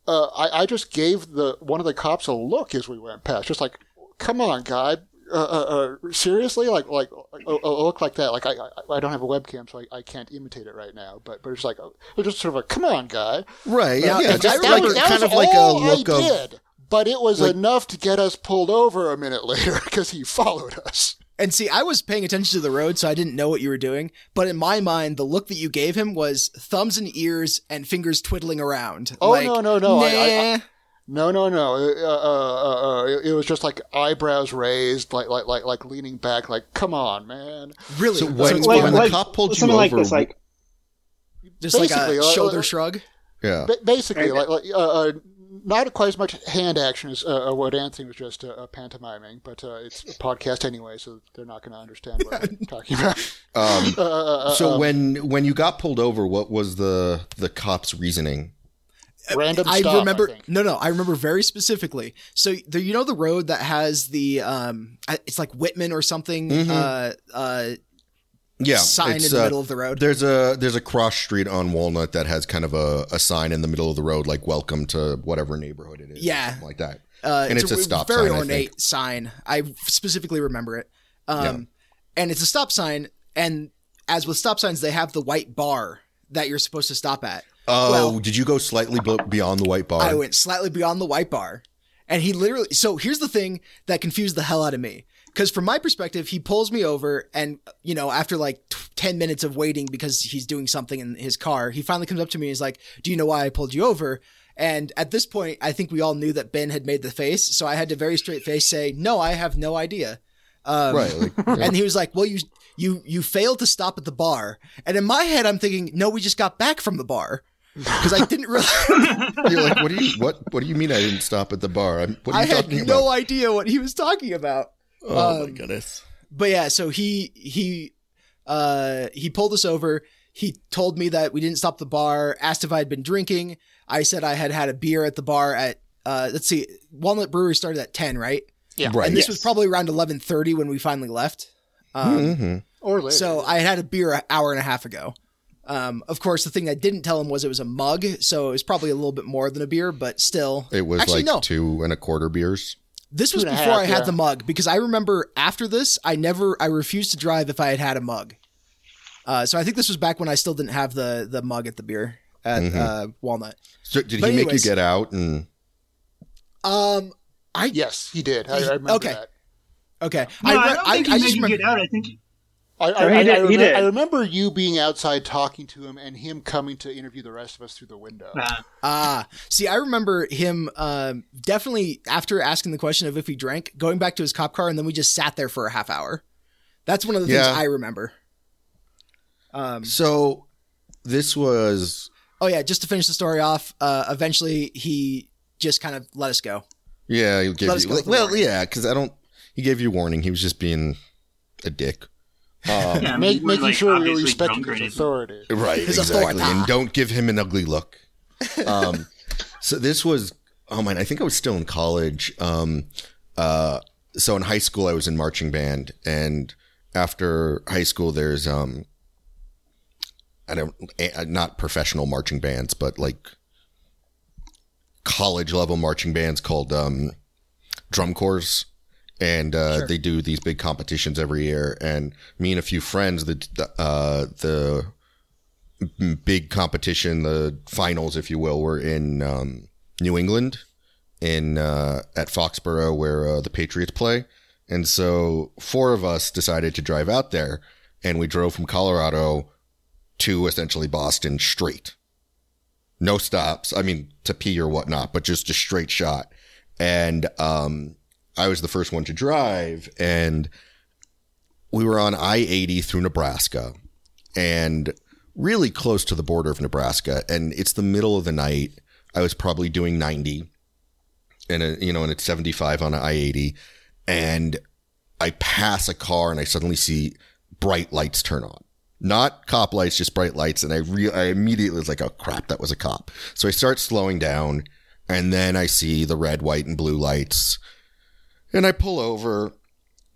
uh, I I just gave the one of the cops a look as we went past, just like, come on, guy. Uh, uh, uh, seriously, like, like a, a look like that. Like, I, I, I don't have a webcam, so I, I can't imitate it right now. But, but it's like, it's just sort of a, come on, guy. Right. Now, yeah. Just that was- that kind was of like a look I of. did, but it was like- enough to get us pulled over a minute later because he followed us. And see, I was paying attention to the road, so I didn't know what you were doing. But in my mind, the look that you gave him was thumbs and ears and fingers twiddling around. Oh, Like, no, no, no, Nah. I- I- No, no, no. Uh, uh, uh, uh, it, it was just like eyebrows raised, like, like, like, like leaning back, like, come on, man. really? So So when- when more the like, cop pulled you something like over, this, like just like a uh, shoulder uh, shrug. Yeah. Ba- basically, Okay. like, like uh, uh, not quite as much hand action as uh, uh, what Anthony was just uh, uh, pantomiming, but uh, it's a podcast anyway, so they're not going to understand what I'm talking about. Um, Uh, so um, when when you got pulled over, what was the the cop's reasoning? random I stop, remember. think. no, no, I remember very specifically. So the, you know the road that has the um, it's like Whitman or something. Mhm. Yeah, sign in the uh, middle of the road. There's a there's a cross street on Walnut that has kind of a, a sign in the middle of the road, like "Welcome to whatever neighborhood it is." Yeah. like that. Uh, And it's a stop very sign, I ornate sign. I specifically remember it. Um, Yeah. and it's a stop sign. And as with stop signs, they have the white bar that you're supposed to stop at. Oh, Well- did you go slightly beyond the white bar? I went slightly beyond the white bar. And he literally, so here's the thing that confused the hell out of me. Cause from my perspective, he pulls me over and, you know, after like t- 10 minutes of waiting because he's doing something in his car, he finally comes up to me and he's like, do you know why I pulled you over? And at this point, I think we all knew that Ben had made the face. So I had to very straight face say, no, I have no idea. Um, right. Like, yeah. and he was like, "Well, you you you failed to stop at the bar." And in my head, I'm thinking, "No, we just got back from the bar." Because I didn't really, You're like, what do you what what do you mean I didn't stop at the bar? I'm, what are you talking about? I you had no about? idea what he was talking about. Oh my um, goodness. But yeah, so he he uh he pulled us over. He told me that we didn't stop the bar, asked if I had been drinking. I said I had had a beer at the bar at, uh, let's see, Walnut Brewery started at 10, right? Yeah. Right. and this yes. was probably around 11.30 when we finally left. Um, hmm Or later. So I had had a beer an hour and a half ago. Um, of course, the thing I didn't tell him was it was a mug, so it was probably a little bit more than a beer, but still. It was Actually, like no. two and a quarter beers. This was Two and a before half, I had yeah. the mug because I remember after this, I never, I refused to drive if I had had a mug. Uh, so I think this was back when I still didn't have the the mug at the beer at Mhm. uh, Walnut. So did But he make you get out and? Um, I yes, he did. I, I remember Okay. that. okay. No, I, re- don't think he I made just you remember. get out. I think I, I, No, I- did- I he did. I remember you being outside talking to him and him coming to interview the rest of us through the window. uh, Ah, see, I remember him um, definitely after asking the question of if he drank, going back to his cop car, and then we just sat there for a half hour. That's one of the things Yeah. I remember. Um, So this was oh yeah, just to finish the story off, uh, eventually he just kind of let us go. yeah. He gave Let you go like, with the well, yeah, because I don't. He gave you warning. He was just being a dick. Um, yeah, I mean, Make, making like, sure you're respecting his authority. Right, His exactly. authority. And don't give him an ugly look. Um, so this was, oh man, I think I was still in college. Um, uh, so in high school, I was in marching band, and after high school, there's um, I don't, eh, not professional marching bands, but like college level marching bands called um, drum corps. And uh, Sure. they do these big competitions every year. And me and a few friends, the the, uh, the big competition, the finals, if you will, were in um, New England, in uh, at Foxborough, where uh, the Patriots play. And so four of us decided to drive out there, and we drove from Colorado to essentially Boston straight. No stops. I mean, to pee or whatnot, but just a straight shot. And um, I was the first one to drive, and we were on I 80 through Nebraska and really close to the border of Nebraska. And it's the middle of the night. I was probably doing 90 and, a, you know, and it's 75 on I 80. And I pass a car and I suddenly see bright lights turn on. Not cop lights, just bright lights. And I re- I immediately was like, oh crap, that was a cop. So I start slowing down and then I see the red, white, and blue lights. And I pull over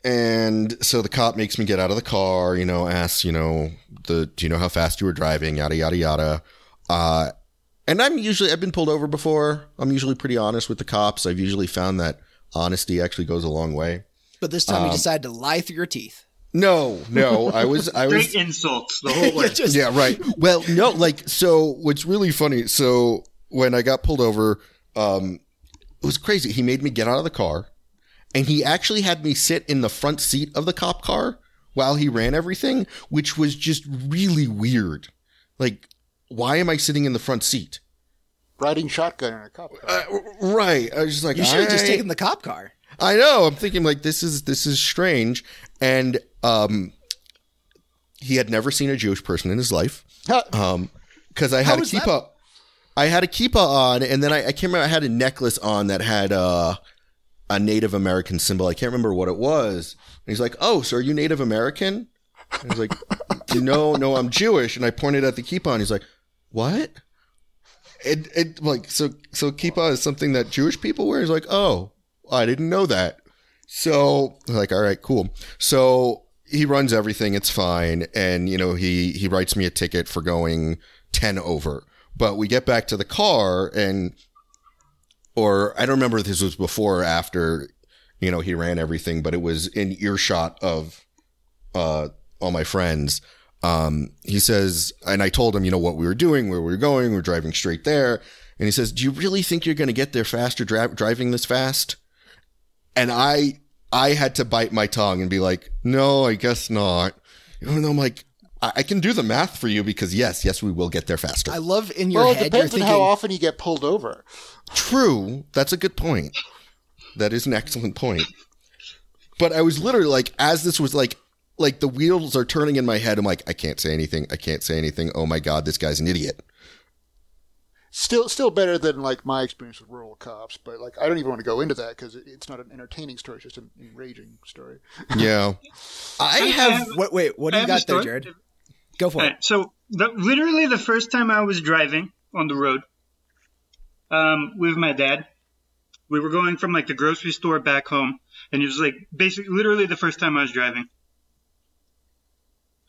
and so the cop makes me get out of the car, you know, asks, you know, the do you know how fast you were driving, yada yada yada. Uh and I'm usually I've been pulled over before. I'm usually pretty honest with the cops. I've usually found that honesty actually goes a long way. But this time you Um, decided to lie through your teeth. No, no, I was I was Straight insults the whole way. Just- yeah, right. Well, no, like so. What's really funny? So when I got pulled over, um, it was crazy. He made me get out of the car, and he actually had me sit in the front seat of the cop car while he ran everything, which was just really weird. Like, why am I sitting in the front seat? Riding shotgun in a cop car. Uh, right. I was just like, You should have just taken the cop car. I know. I'm thinking like this is this is strange, and um, he had never seen a Jewish person in his life. Um, because I had a is that? I had a kippah on, and then I, I can't remember. I had a necklace on that had uh, a Native American symbol. I can't remember what it was. And he's like, "Oh, so are you Native American?" And I was like, "No, no, I'm Jewish." And I pointed at the kippah, he's like, "What?" It, it like so so kippah is something that Jewish people wear. He's like, "Oh, I didn't know that." So like, all right, cool. So he runs everything. It's fine. And, you know, he, he writes me a ticket for going 10 over, but we get back to the car and, or I don't remember if this was before or after, you know, he ran everything, but it was in earshot of, uh, all my friends. Um, he says, and I told him, you know, what we were doing, where we were going, we are driving straight there. And he says, do you really think you're going to get there faster dri- driving this fast? and I I had to bite my tongue and be like, no, I guess not. Though I'm like, I, I can do the math for you because yes, yes, we will get there faster. I love in your well, it head you're depends on thinking. how often you get pulled over. True, that's a good point. That is an excellent point. But I was literally like, as this was like, like the wheels are turning in my head. I'm like, I can't say anything. I can't say anything. Oh my god, this guy's an idiot. Still, still better than like my experience with rural cops. But like, I don't even want to go into that because it's not an entertaining story; it's just an enraging story. Yeah, I have. wait, wait, what do I you got there, story. Jared? Go for All it. right, so the, literally the first time I was driving on the road um, with my dad, we were going from like the grocery store back home, and it was like basically literally the first time I was driving.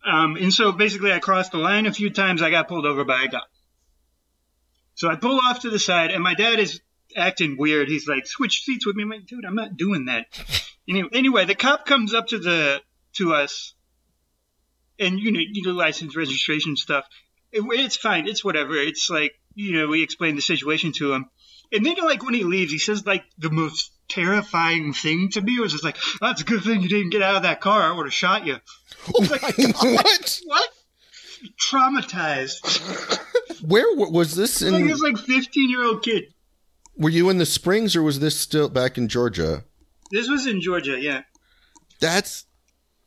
Um, and so basically, I crossed the line a few times. I got pulled over by a cop. So I pull off to the side, and my dad is acting weird. He's like, "Switch seats with me." I'm like, "Dude, I'm not doing that." anyway, anyway, the cop comes up to the to us, and you know, you know, license registration stuff. It, it's fine. It's whatever. It's like you know, we explain the situation to him, and then like when he leaves, he says like the most terrifying thing to me. Was just like, "That's a good thing you didn't get out of that car. I would have shot you." Oh my what? What? Traumatized. Where was this? Like, In was like 15 year old kid. were you in the Springs or was this still back in Georgia? This was in Georgia, yeah. That's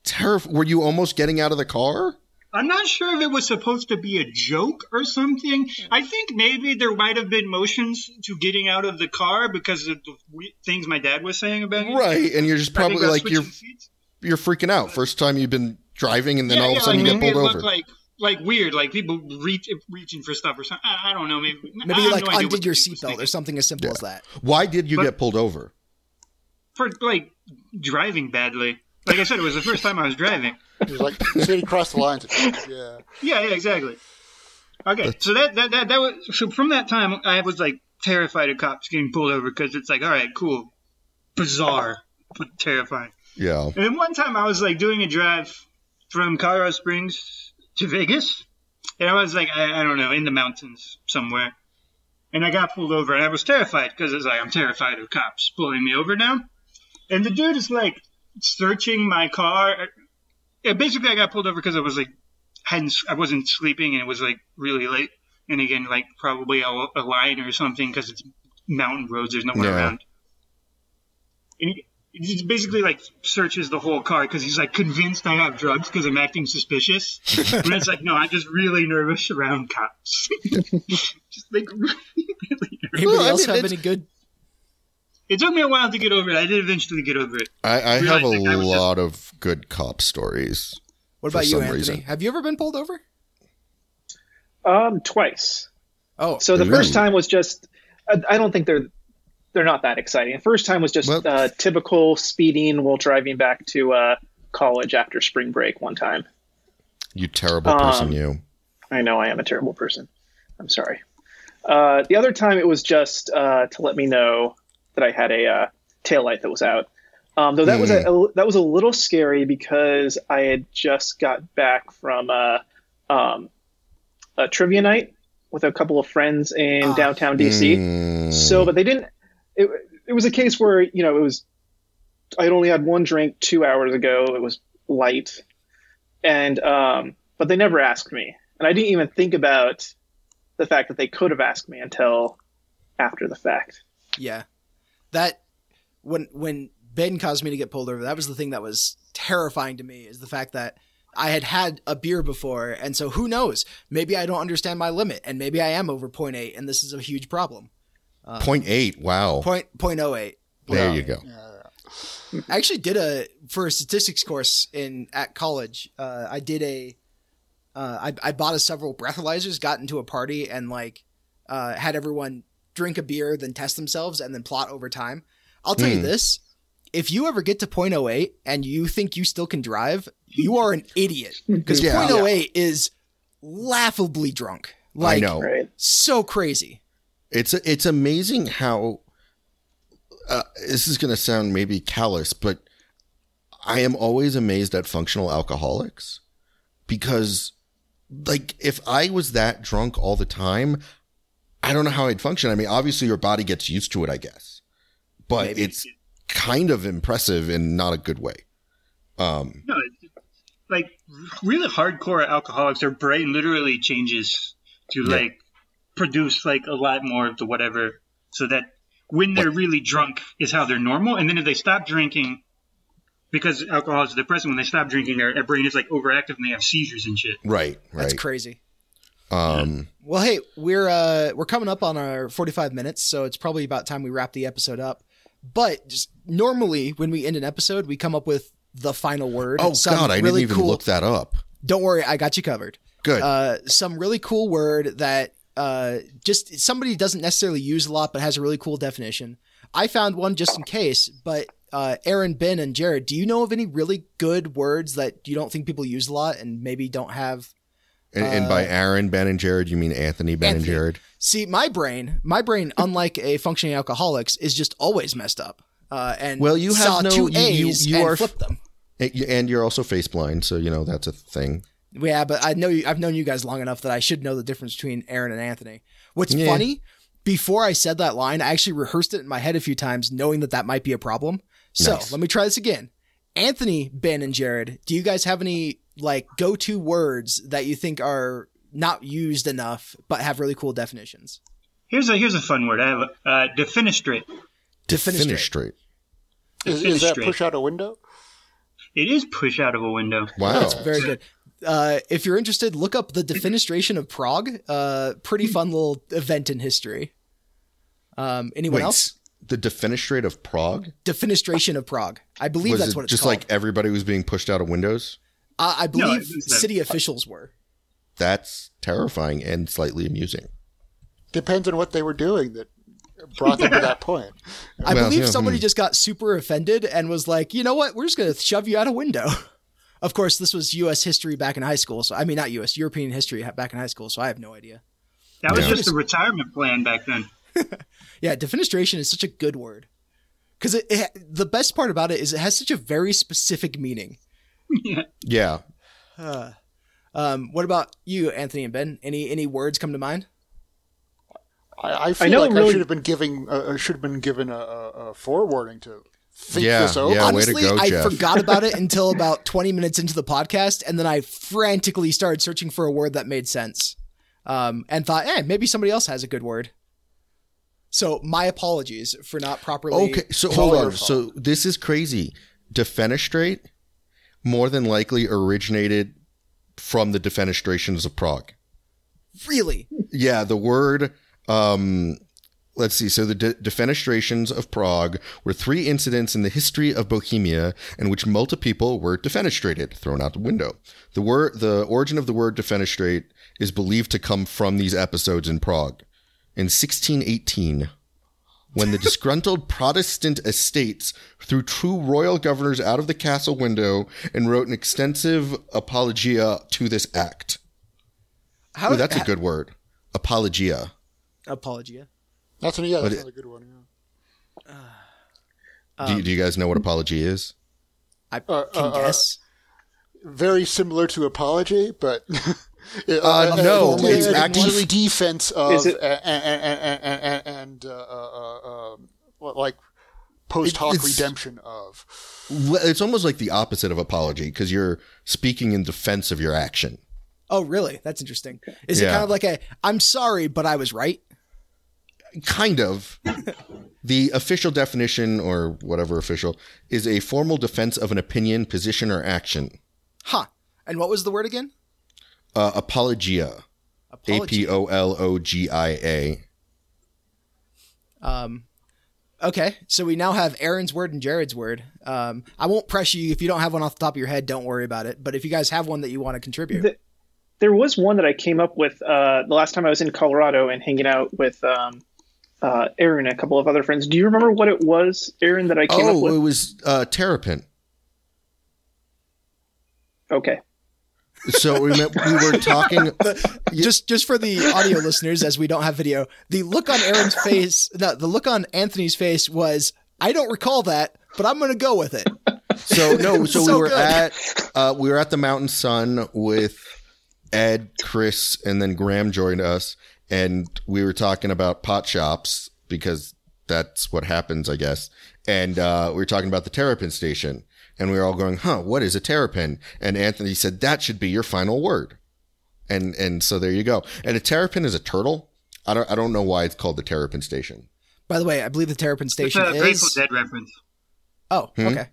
terrifying. Were you almost getting out of the car? I'm not sure if it was supposed to be a joke or something. I think maybe there might have been motions to getting out of the car because of the we- things my dad was saying about it. Right, and you're just probably like you're seats. you're freaking out. First time you've been driving, and then yeah, all of a sudden like, you get pulled it over. like like weird, like people reach, reaching for stuff or something. I, I don't know. Maybe Maybe have you like no undid your seatbelt or something as simple Yeah. as that. Why did you But- get pulled over? for like driving badly. Like I said, it was the first time I was driving. He was like, he said he crossed the lines. Yeah. Yeah, yeah, exactly. Okay, so that, that that that was so from that time I was like terrified of cops getting pulled over because it's like all right, cool, bizarre, but terrifying. Yeah. And then one time I was like doing a drive from Colorado Springs to Vegas, and I was like I, I don't know in the mountains somewhere, and I got pulled over and I was terrified because it's like I'm terrified of cops pulling me over now, and the dude is like searching my car. Yeah, basically I got pulled over because I was like hadn't I wasn't sleeping and it was like really late, and again like probably a, a line or something because it's mountain roads. There's nowhere Yeah. around. And he, he just basically like searches the whole car because he's like convinced I have drugs because I'm acting suspicious. and it's like, no, I'm just really nervous around cops. just like really, really nervous. Anybody Well, I else mean, have any good? It took me a while to get over it. I did eventually get over it. I, I have Realized a that guy was just- lot of good cop stories. What for about you, some Anthony? reason. Have you ever been pulled over? Um, twice. Oh, So the Ooh. first time was just I, I don't think they're they're not that exciting. The first time was just Well- uh, typical speeding while driving back to uh, college after spring break one time. You terrible person, Um, you. I know I am a terrible person. I'm sorry. Uh, the other time it was just uh, to let me know that I had a uh, tail light that was out. Um, though that was a, a- that was a little scary because I had just got back from uh, um, a trivia night with a couple of friends in Ah. downtown DC. Mm, So, but they didn't. It, it was a case where you know it was. I had only had one drink two hours ago. It was light, and um, but they never asked me, and I didn't even think about the fact that they could have asked me until after the fact. yeah. That when when Ben caused me to get pulled over, that was the thing that was terrifying to me. Is the fact that I had had a beer before, and so who knows? Maybe I don't understand my limit, and maybe I am over 0.8, and this is a huge problem. point eight. Wow. 0.08. there Yeah. you go. I actually did a for a statistics course in at college. Uh, I did a uh, I, I bought a several breathalyzers, got into a party, and like uh, had everyone drink a beer, then test themselves, and then plot over time. I'll tell you Hmm. this: if you ever get to 0.08 and you think you still can drive, you are an idiot because Yeah. 0.08 is laughably drunk. Like, I know. Right? so crazy. It's it's amazing how uh, this is going to sound maybe callous, but I am always amazed at functional alcoholics because, like, if I was that drunk all the time, I don't know how I'd function. I mean, obviously, your body gets used to it, I guess, but Maybe. it's kind of impressive in not a good way. Um, No, it's like really hardcore alcoholics, their brain literally changes to Yeah. like produce like a lot more of the whatever, so that when they're really drunk is how they're normal, and then if they stop drinking, because alcohol is depressing, when they stop drinking, their, their brain is like overactive and they have seizures and shit. right, That's right. crazy. Um, Well, hey, we're uh we're coming up on our 45 minutes, so it's probably about time we wrap the episode up. But just normally when we end an episode, we come up with the final word. oh God, I really didn't even cool- look that up. Don't worry, I got you covered. Good. uh, some really cool word that uh, just somebody doesn't necessarily use a lot, but has a really cool definition. I found one just in case, but uh, Aaron, Ben, and Jared, do you know of any really good words that you don't think people use a lot and maybe don't have? And, and by Aaron, Ben, and Jared, you mean Anthony, Ben, and Jared? See, my brain, my brain, unlike a functioning alcoholic's, is just always messed up. Uh, and Well, you have saw no- two you- you- A's you and are- flipped them. And you- and you're also face blind, so you know that's a thing. Yeah, but I know you, I've known you guys long enough that I should know the difference between Aaron and Anthony. What's Yeah. funny, before I said that line, I actually rehearsed it in my head a few times, knowing that that might be a problem. So Nice. let me try this again. Anthony, Ben, and Jared, do you guys have any like go-to words that you think are not used enough but have really cool definitions? Here's a here's a fun word. I have a, uh, defenestrate. Defenestrate. Finish straight. Is, is that push out a window? It is push out of a window. Wow. That's very good. Uh, if you're interested, look up the defenestration of Prague. Uh, pretty fun little event in history. Um, anyone Wait, else? the defenestrate of Prague Defenestration of Prague. I believe was that's it what it's called. just called. like everybody was being pushed out of windows? Uh, I believe it was that- city officials were. That's terrifying and slightly amusing. Depends on what they were doing that brought them to that point. I Well, believe yeah, somebody hmm. just got super offended and was like, you know what? We're just going to shove you out a window. of course, this was U.S. history back in high school. So, I mean, not U.S., European history back in high school. So I have no idea. That was Yeah. just a retirement plan back then. Yeah, defenestration is such a good word. Because it, it, the best part about it is it has such a very specific meaning. Yeah. Um, what about you, Anthony and Ben? Any any words come to mind? I, I feel know like I should have been giving uh, should have been given a, a, a forewarning to think Yeah, this over. yeah. way to Honestly, go, I Jeff. forgot about it until about 20 minutes into the podcast, and then I frantically started searching for a word that made sense, um, and thought, eh, maybe somebody else has a good word. So my apologies for not properly. Okay, so hold on. So this is crazy. Defenestrate more than likely originated from the defenestrations of Prague. Really? Yeah, the word. Um, let's see. So the de- defenestrations of Prague were three incidents in the history of Bohemia in which multiple people were defenestrated, thrown out the window. The word, the origin of the word defenestrate is believed to come from these episodes in Prague. In 1618, when the disgruntled Protestant estates threw two royal governors out of the castle window and wrote an extensive apologia to this act. How? Ooh, that's a good word. Apologia. apologia. That's an, yeah, that's But it- another good one. Yeah. do, you, do you guys know what apology is? I Uh, can uh, uh, guess. Very similar to apology, but Uh, no, it's a actually- defense of it- and and and, and, and uh, uh, uh, like post hoc redemption of. It's almost like the opposite of apology because you're speaking in defense of your action. Oh, really? That's interesting. Is it kind of like a "I'm sorry, but I was right"? Kind of. the official definition, or whatever official, is a formal defense of an opinion, position, or action. Huh? And what was the word again? Uh, apologia. A Apology. P O L O G I A. Um, okay, so we now have Aaron's word and Jared's word. Um, I won't press you if you don't have one off the top of your head. Don't worry about it. But if you guys have one that you want to contribute, The- There was one that I came up with uh, the last time I was in Colorado and hanging out with um, uh, Aaron and a couple of other friends. Do you remember what it was, Aaron, that I came up Oh, with? it was uh, terrapin. Okay. So we, met, we were talking. just just for the audio listeners, as we don't have video, the look on Aaron's face, no, the look on Anthony's face was, I don't recall that, but I'm going to go with it. So no, so, So we were good. at uh, we were at the Mountain Sun with Ed, Chris, and then Graham joined us, and we were talking about pot shops because that's what happens, I guess. And uh, we were talking about the Terrapin station, and we were all going, "Huh, what is a terrapin?" And Anthony said that should be your final word, and and so there you go. And a terrapin is a turtle. I don't I don't know why it's called the Terrapin station. By the way, I believe the Terrapin It's station a Grateful is. Dead reference. Oh, Hmm? okay.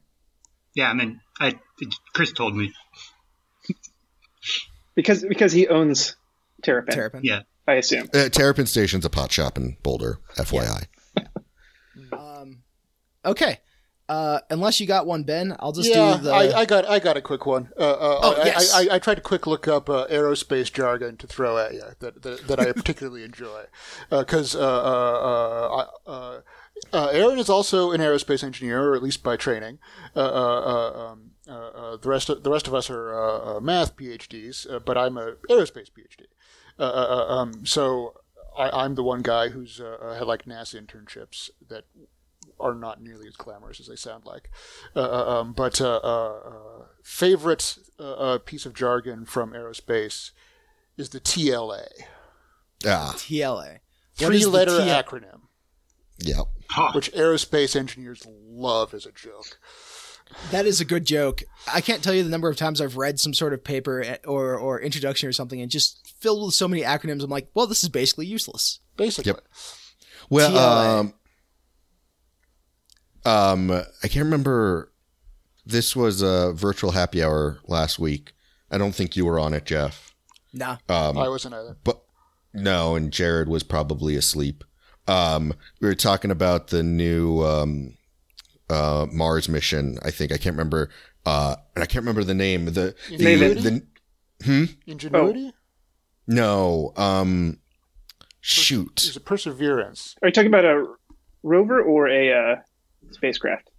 Yeah, I mean, I Chris told me. Because because he owns Terrapin, Terrapin. Yeah, I assume. Uh, Terrapin station's a pot shop in Boulder, FYI. Um, okay. Uh, unless you got one, Ben, I'll just yeah, do the. I, I got I got a quick one. Uh, uh, Oh, I, yes. I, I, I tried to quick look up uh, aerospace jargon to throw at you that that, that I particularly enjoy because uh, uh, uh, uh, uh, Aaron is also an aerospace engineer, or at least by training. Uh, uh, uh, um, uh, uh, the rest of the rest of us are math PhDs, uh, but I'm a aerospace PhD. Uh, uh, uh, um, so I, I'm the one guy who's had like NASA internships that are not nearly as glamorous as they sound like. Uh, uh, um, but uh, uh, uh, favorite uh, uh, piece of jargon from aerospace is the TLA, Ah, TLA. What is the three-letter T- acronym, yeah. Oh, which aerospace engineers love as a joke. That is a good joke. I can't tell you the number of times I've read some sort of paper eh, or or introduction or something and just filled with so many acronyms. I'm like, well, this is basically useless. Basically, Yep. Well, TLA. um, um, I can't remember. This was a virtual happy hour last week. I don't think you were on it, Jeff. Nah. Um, I wasn't either. but no, and Jared was probably asleep. Um, we were talking about the new um, uh, Mars mission. I think I can't remember, uh, and I can't remember the name. The, the, Maven. the Ingenuity no, um, shoot, is it perseverance? Are you talking about a rover or a uh, spacecraft?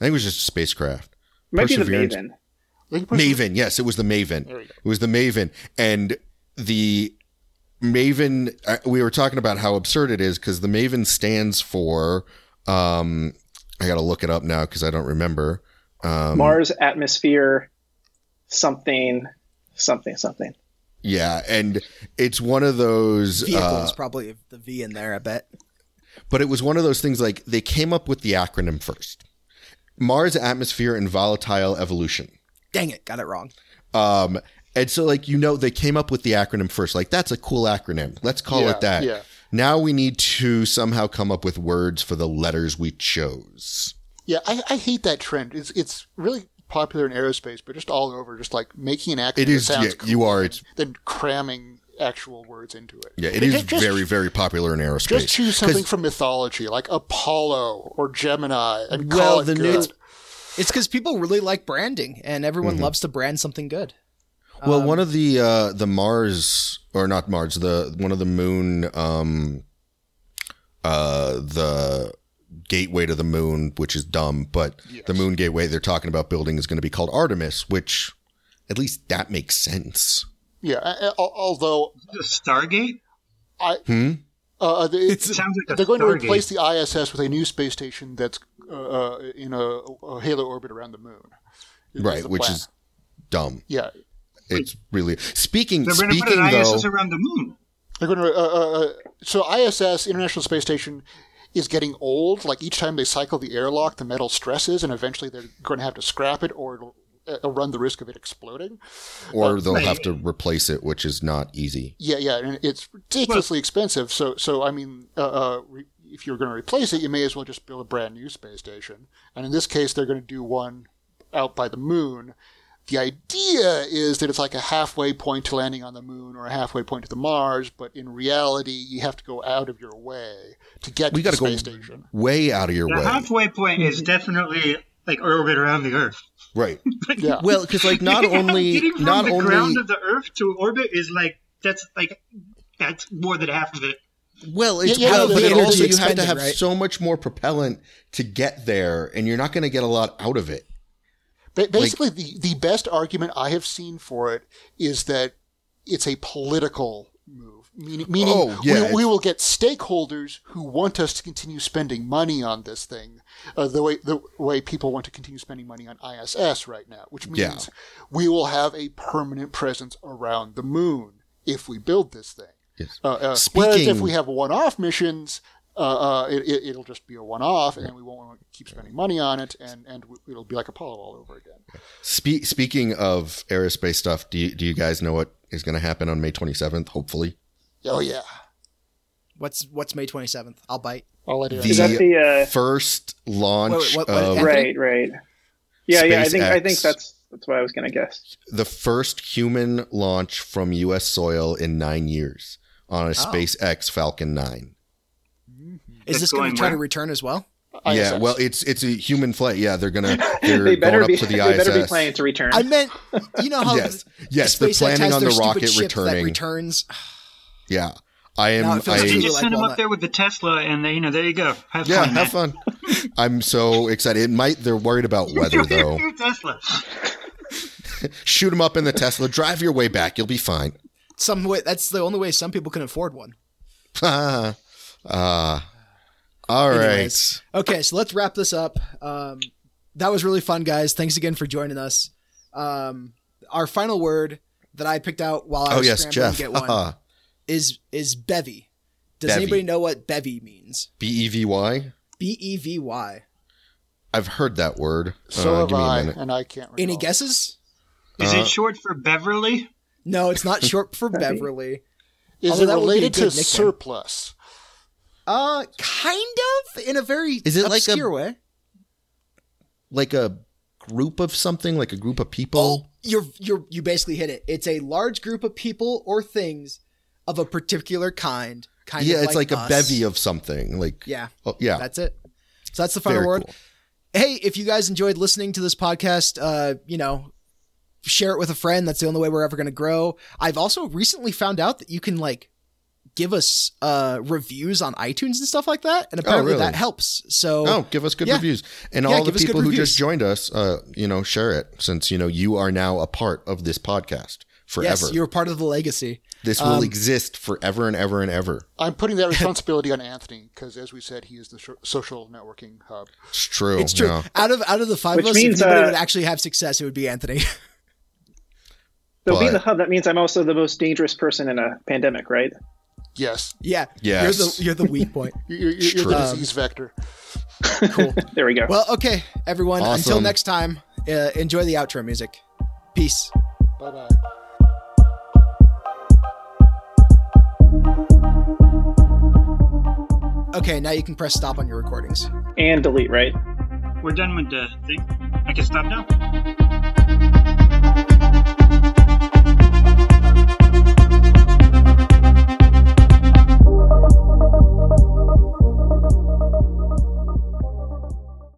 I think it was just a spacecraft. It might be the Maven. I think perse- Maven, yes, it was the Maven. There we go. It was the Maven, and the Maven. uh, We were talking about how absurd it is because the Maven stands for. Um, I got to look it up now because I don't remember. Um, Mars atmosphere, something, something, something. yeah, and it's one of those. vehicles. Uh, probably the V in there. I bet. But it was one of those things like they came up with the acronym first. Mars atmosphere and volatile evolution. Dang it, got it wrong. Um, and so, like, you know, they came up with the acronym first. Like, that's a cool acronym. Let's call Yeah, it that. yeah. Now we need to somehow come up with words for the letters we chose. Yeah, I, I hate that trend. It's it's really popular in aerospace, but just all over, just like making an acronym It is, that yeah, cool, you are. It's, then cramming actual words into it. yeah, it is just- very, very popular in aerospace. Just choose something from mythology, like Apollo or Gemini, and Well, call it the good. new- It's because people really like branding, and everyone loves to brand something good. Well, one of the uh, the Mars or not Mars, the one of the moon, um, uh, the gateway to the moon, which is dumb, but the moon gateway they're talking about building is going to be called Artemis, which at least that makes sense. Yeah, a- a- although the Stargate? I Hmm? uh, the, It sounds like they're going to replace the ISS with a new space station that's uh, uh, in a, a halo orbit around the moon. is Right, the which plan. is dumb. yeah. It's really speaking. They're going to put Speaking an though, ISS around the moon. They're going to. Uh, uh, uh, so ISS, International Space Station, is getting old. Like each time they cycle the airlock, the metal stresses, and eventually they're going to have to scrap it, or it'll, it'll run the risk of it exploding. or they'll Right. have to replace it, which is not easy. Yeah, yeah, and it's ridiculously expensive. So, so I mean, uh, uh, re- if you're going to replace it, you may as well just build a brand new space station. And in this case, they're going to do one out by the moon. The idea is that it's like a halfway point to landing on the moon or a halfway point to the Mars, but in reality, you have to go out of your way to get We to the got to go space station. way out of your The way, halfway point is definitely like orbit around the Earth. right? Yeah. Well, because like not only Getting from not the only ground of the Earth to orbit is like that's like that's more than half of it. Well, it's Yeah, yeah, well, the but energy also you have to have right? so much more propellant to get there, and you're not going to get a lot out of it. Ba- basically, the, the best argument I have seen for it is that it's a political move. Meaning, meaning Oh, yeah, we, we will get stakeholders who want us to continue spending money on this thing, uh, the way the way people want to continue spending money on ISS right now, which means Yeah. we will have a permanent presence around the moon if we build this thing. Yes. Uh, uh, whereas if we have one-off missions, uh, uh, it, it'll just be a one-off, and we won't want to keep spending money on it, and, and it'll be like Apollo all over again. Spe- speaking of aerospace stuff, do you, do you guys know what is going to happen on May 27th? Hopefully, Oh yeah, What's what's May twenty seventh? I'll bite. I'll let it. The- Is that the uh, first launch Wait, wait, what- what- of right? Right. Yeah, yeah. I think I think that's that's what I was gonna guess. the first human launch from U.S. soil in nine years on a SpaceX Falcon 9. Is That's this going going to try to return as well? yeah, ISS. well, it's it's a human flight. Yeah, they're gonna they're they better going be. up to the they better be planning to return. I meant, you know how Yes, yes, they're planning on the rocket ship that returning. returns. Yeah, I am. Now it I, They really just send them up there with the Tesla, and they, you know, there you go. Have yeah, fun. have fun. I'm so excited. It might. They're worried about weather though. Tesla. Shoot them up in the Tesla. Drive your way back. You'll be fine. Some way that's the only way some people can afford one. Ah, uh, all right. Anyways. Okay, so let's wrap this up. Um, that was really fun, guys. Thanks again for joining us. Um, our final word that I picked out while I Oh was yes, scrambling Jeff. to get one Uh, is is bevy. Does Bevy. anybody know what bevy means? B e v y. B e v y. I've heard that word. so Uh, have give me a I, minute. and I can't. Recall. Any guesses? Is Uh, it short for Beverly? No, it's not short for Beverly. Is although it that would be a related to nickname. surplus? Uh, kind of in a very Is it like a- obscure way. Like a group of something, like a group of Oh, people. you're you're you basically hit it. It's a large group of people or things of a particular kind. Kind yeah, of it's like, a us. bevy of something. Like Yeah, oh, yeah. that's it. So that's the final Very word. cool. Hey, if you guys enjoyed listening to this podcast, uh, you know, share it with a friend. That's the only way we're ever going to grow. I've also recently found out that you can like give us uh reviews on iTunes and stuff like that, and apparently really? that helps. So Oh, give us good Yeah. reviews. And Yeah, all the give us good people who just joined us, uh, you know, share it since, you know, you are now a part of this podcast forever. yes, you're part of the legacy. this will um, exist forever and ever and ever. I'm putting that responsibility on Anthony because, as we said, he is the so- social networking hub. It's true. It's true. yeah. Out of out of the five Which of us, means, if anybody uh, would actually have success, it would be Anthony. so being the hub, that means I'm also the most dangerous person in a pandemic, right? Yes, yeah, Yes. You're the you're the weak point. you're, you're, you're the Um, disease vector. Cool. There we go. Well, okay, everyone. Until next time, uh, enjoy the outro music. Peace. Bye bye. Okay, now you can press stop on your recordings. and delete, right? We're done with the thing. I can stop now.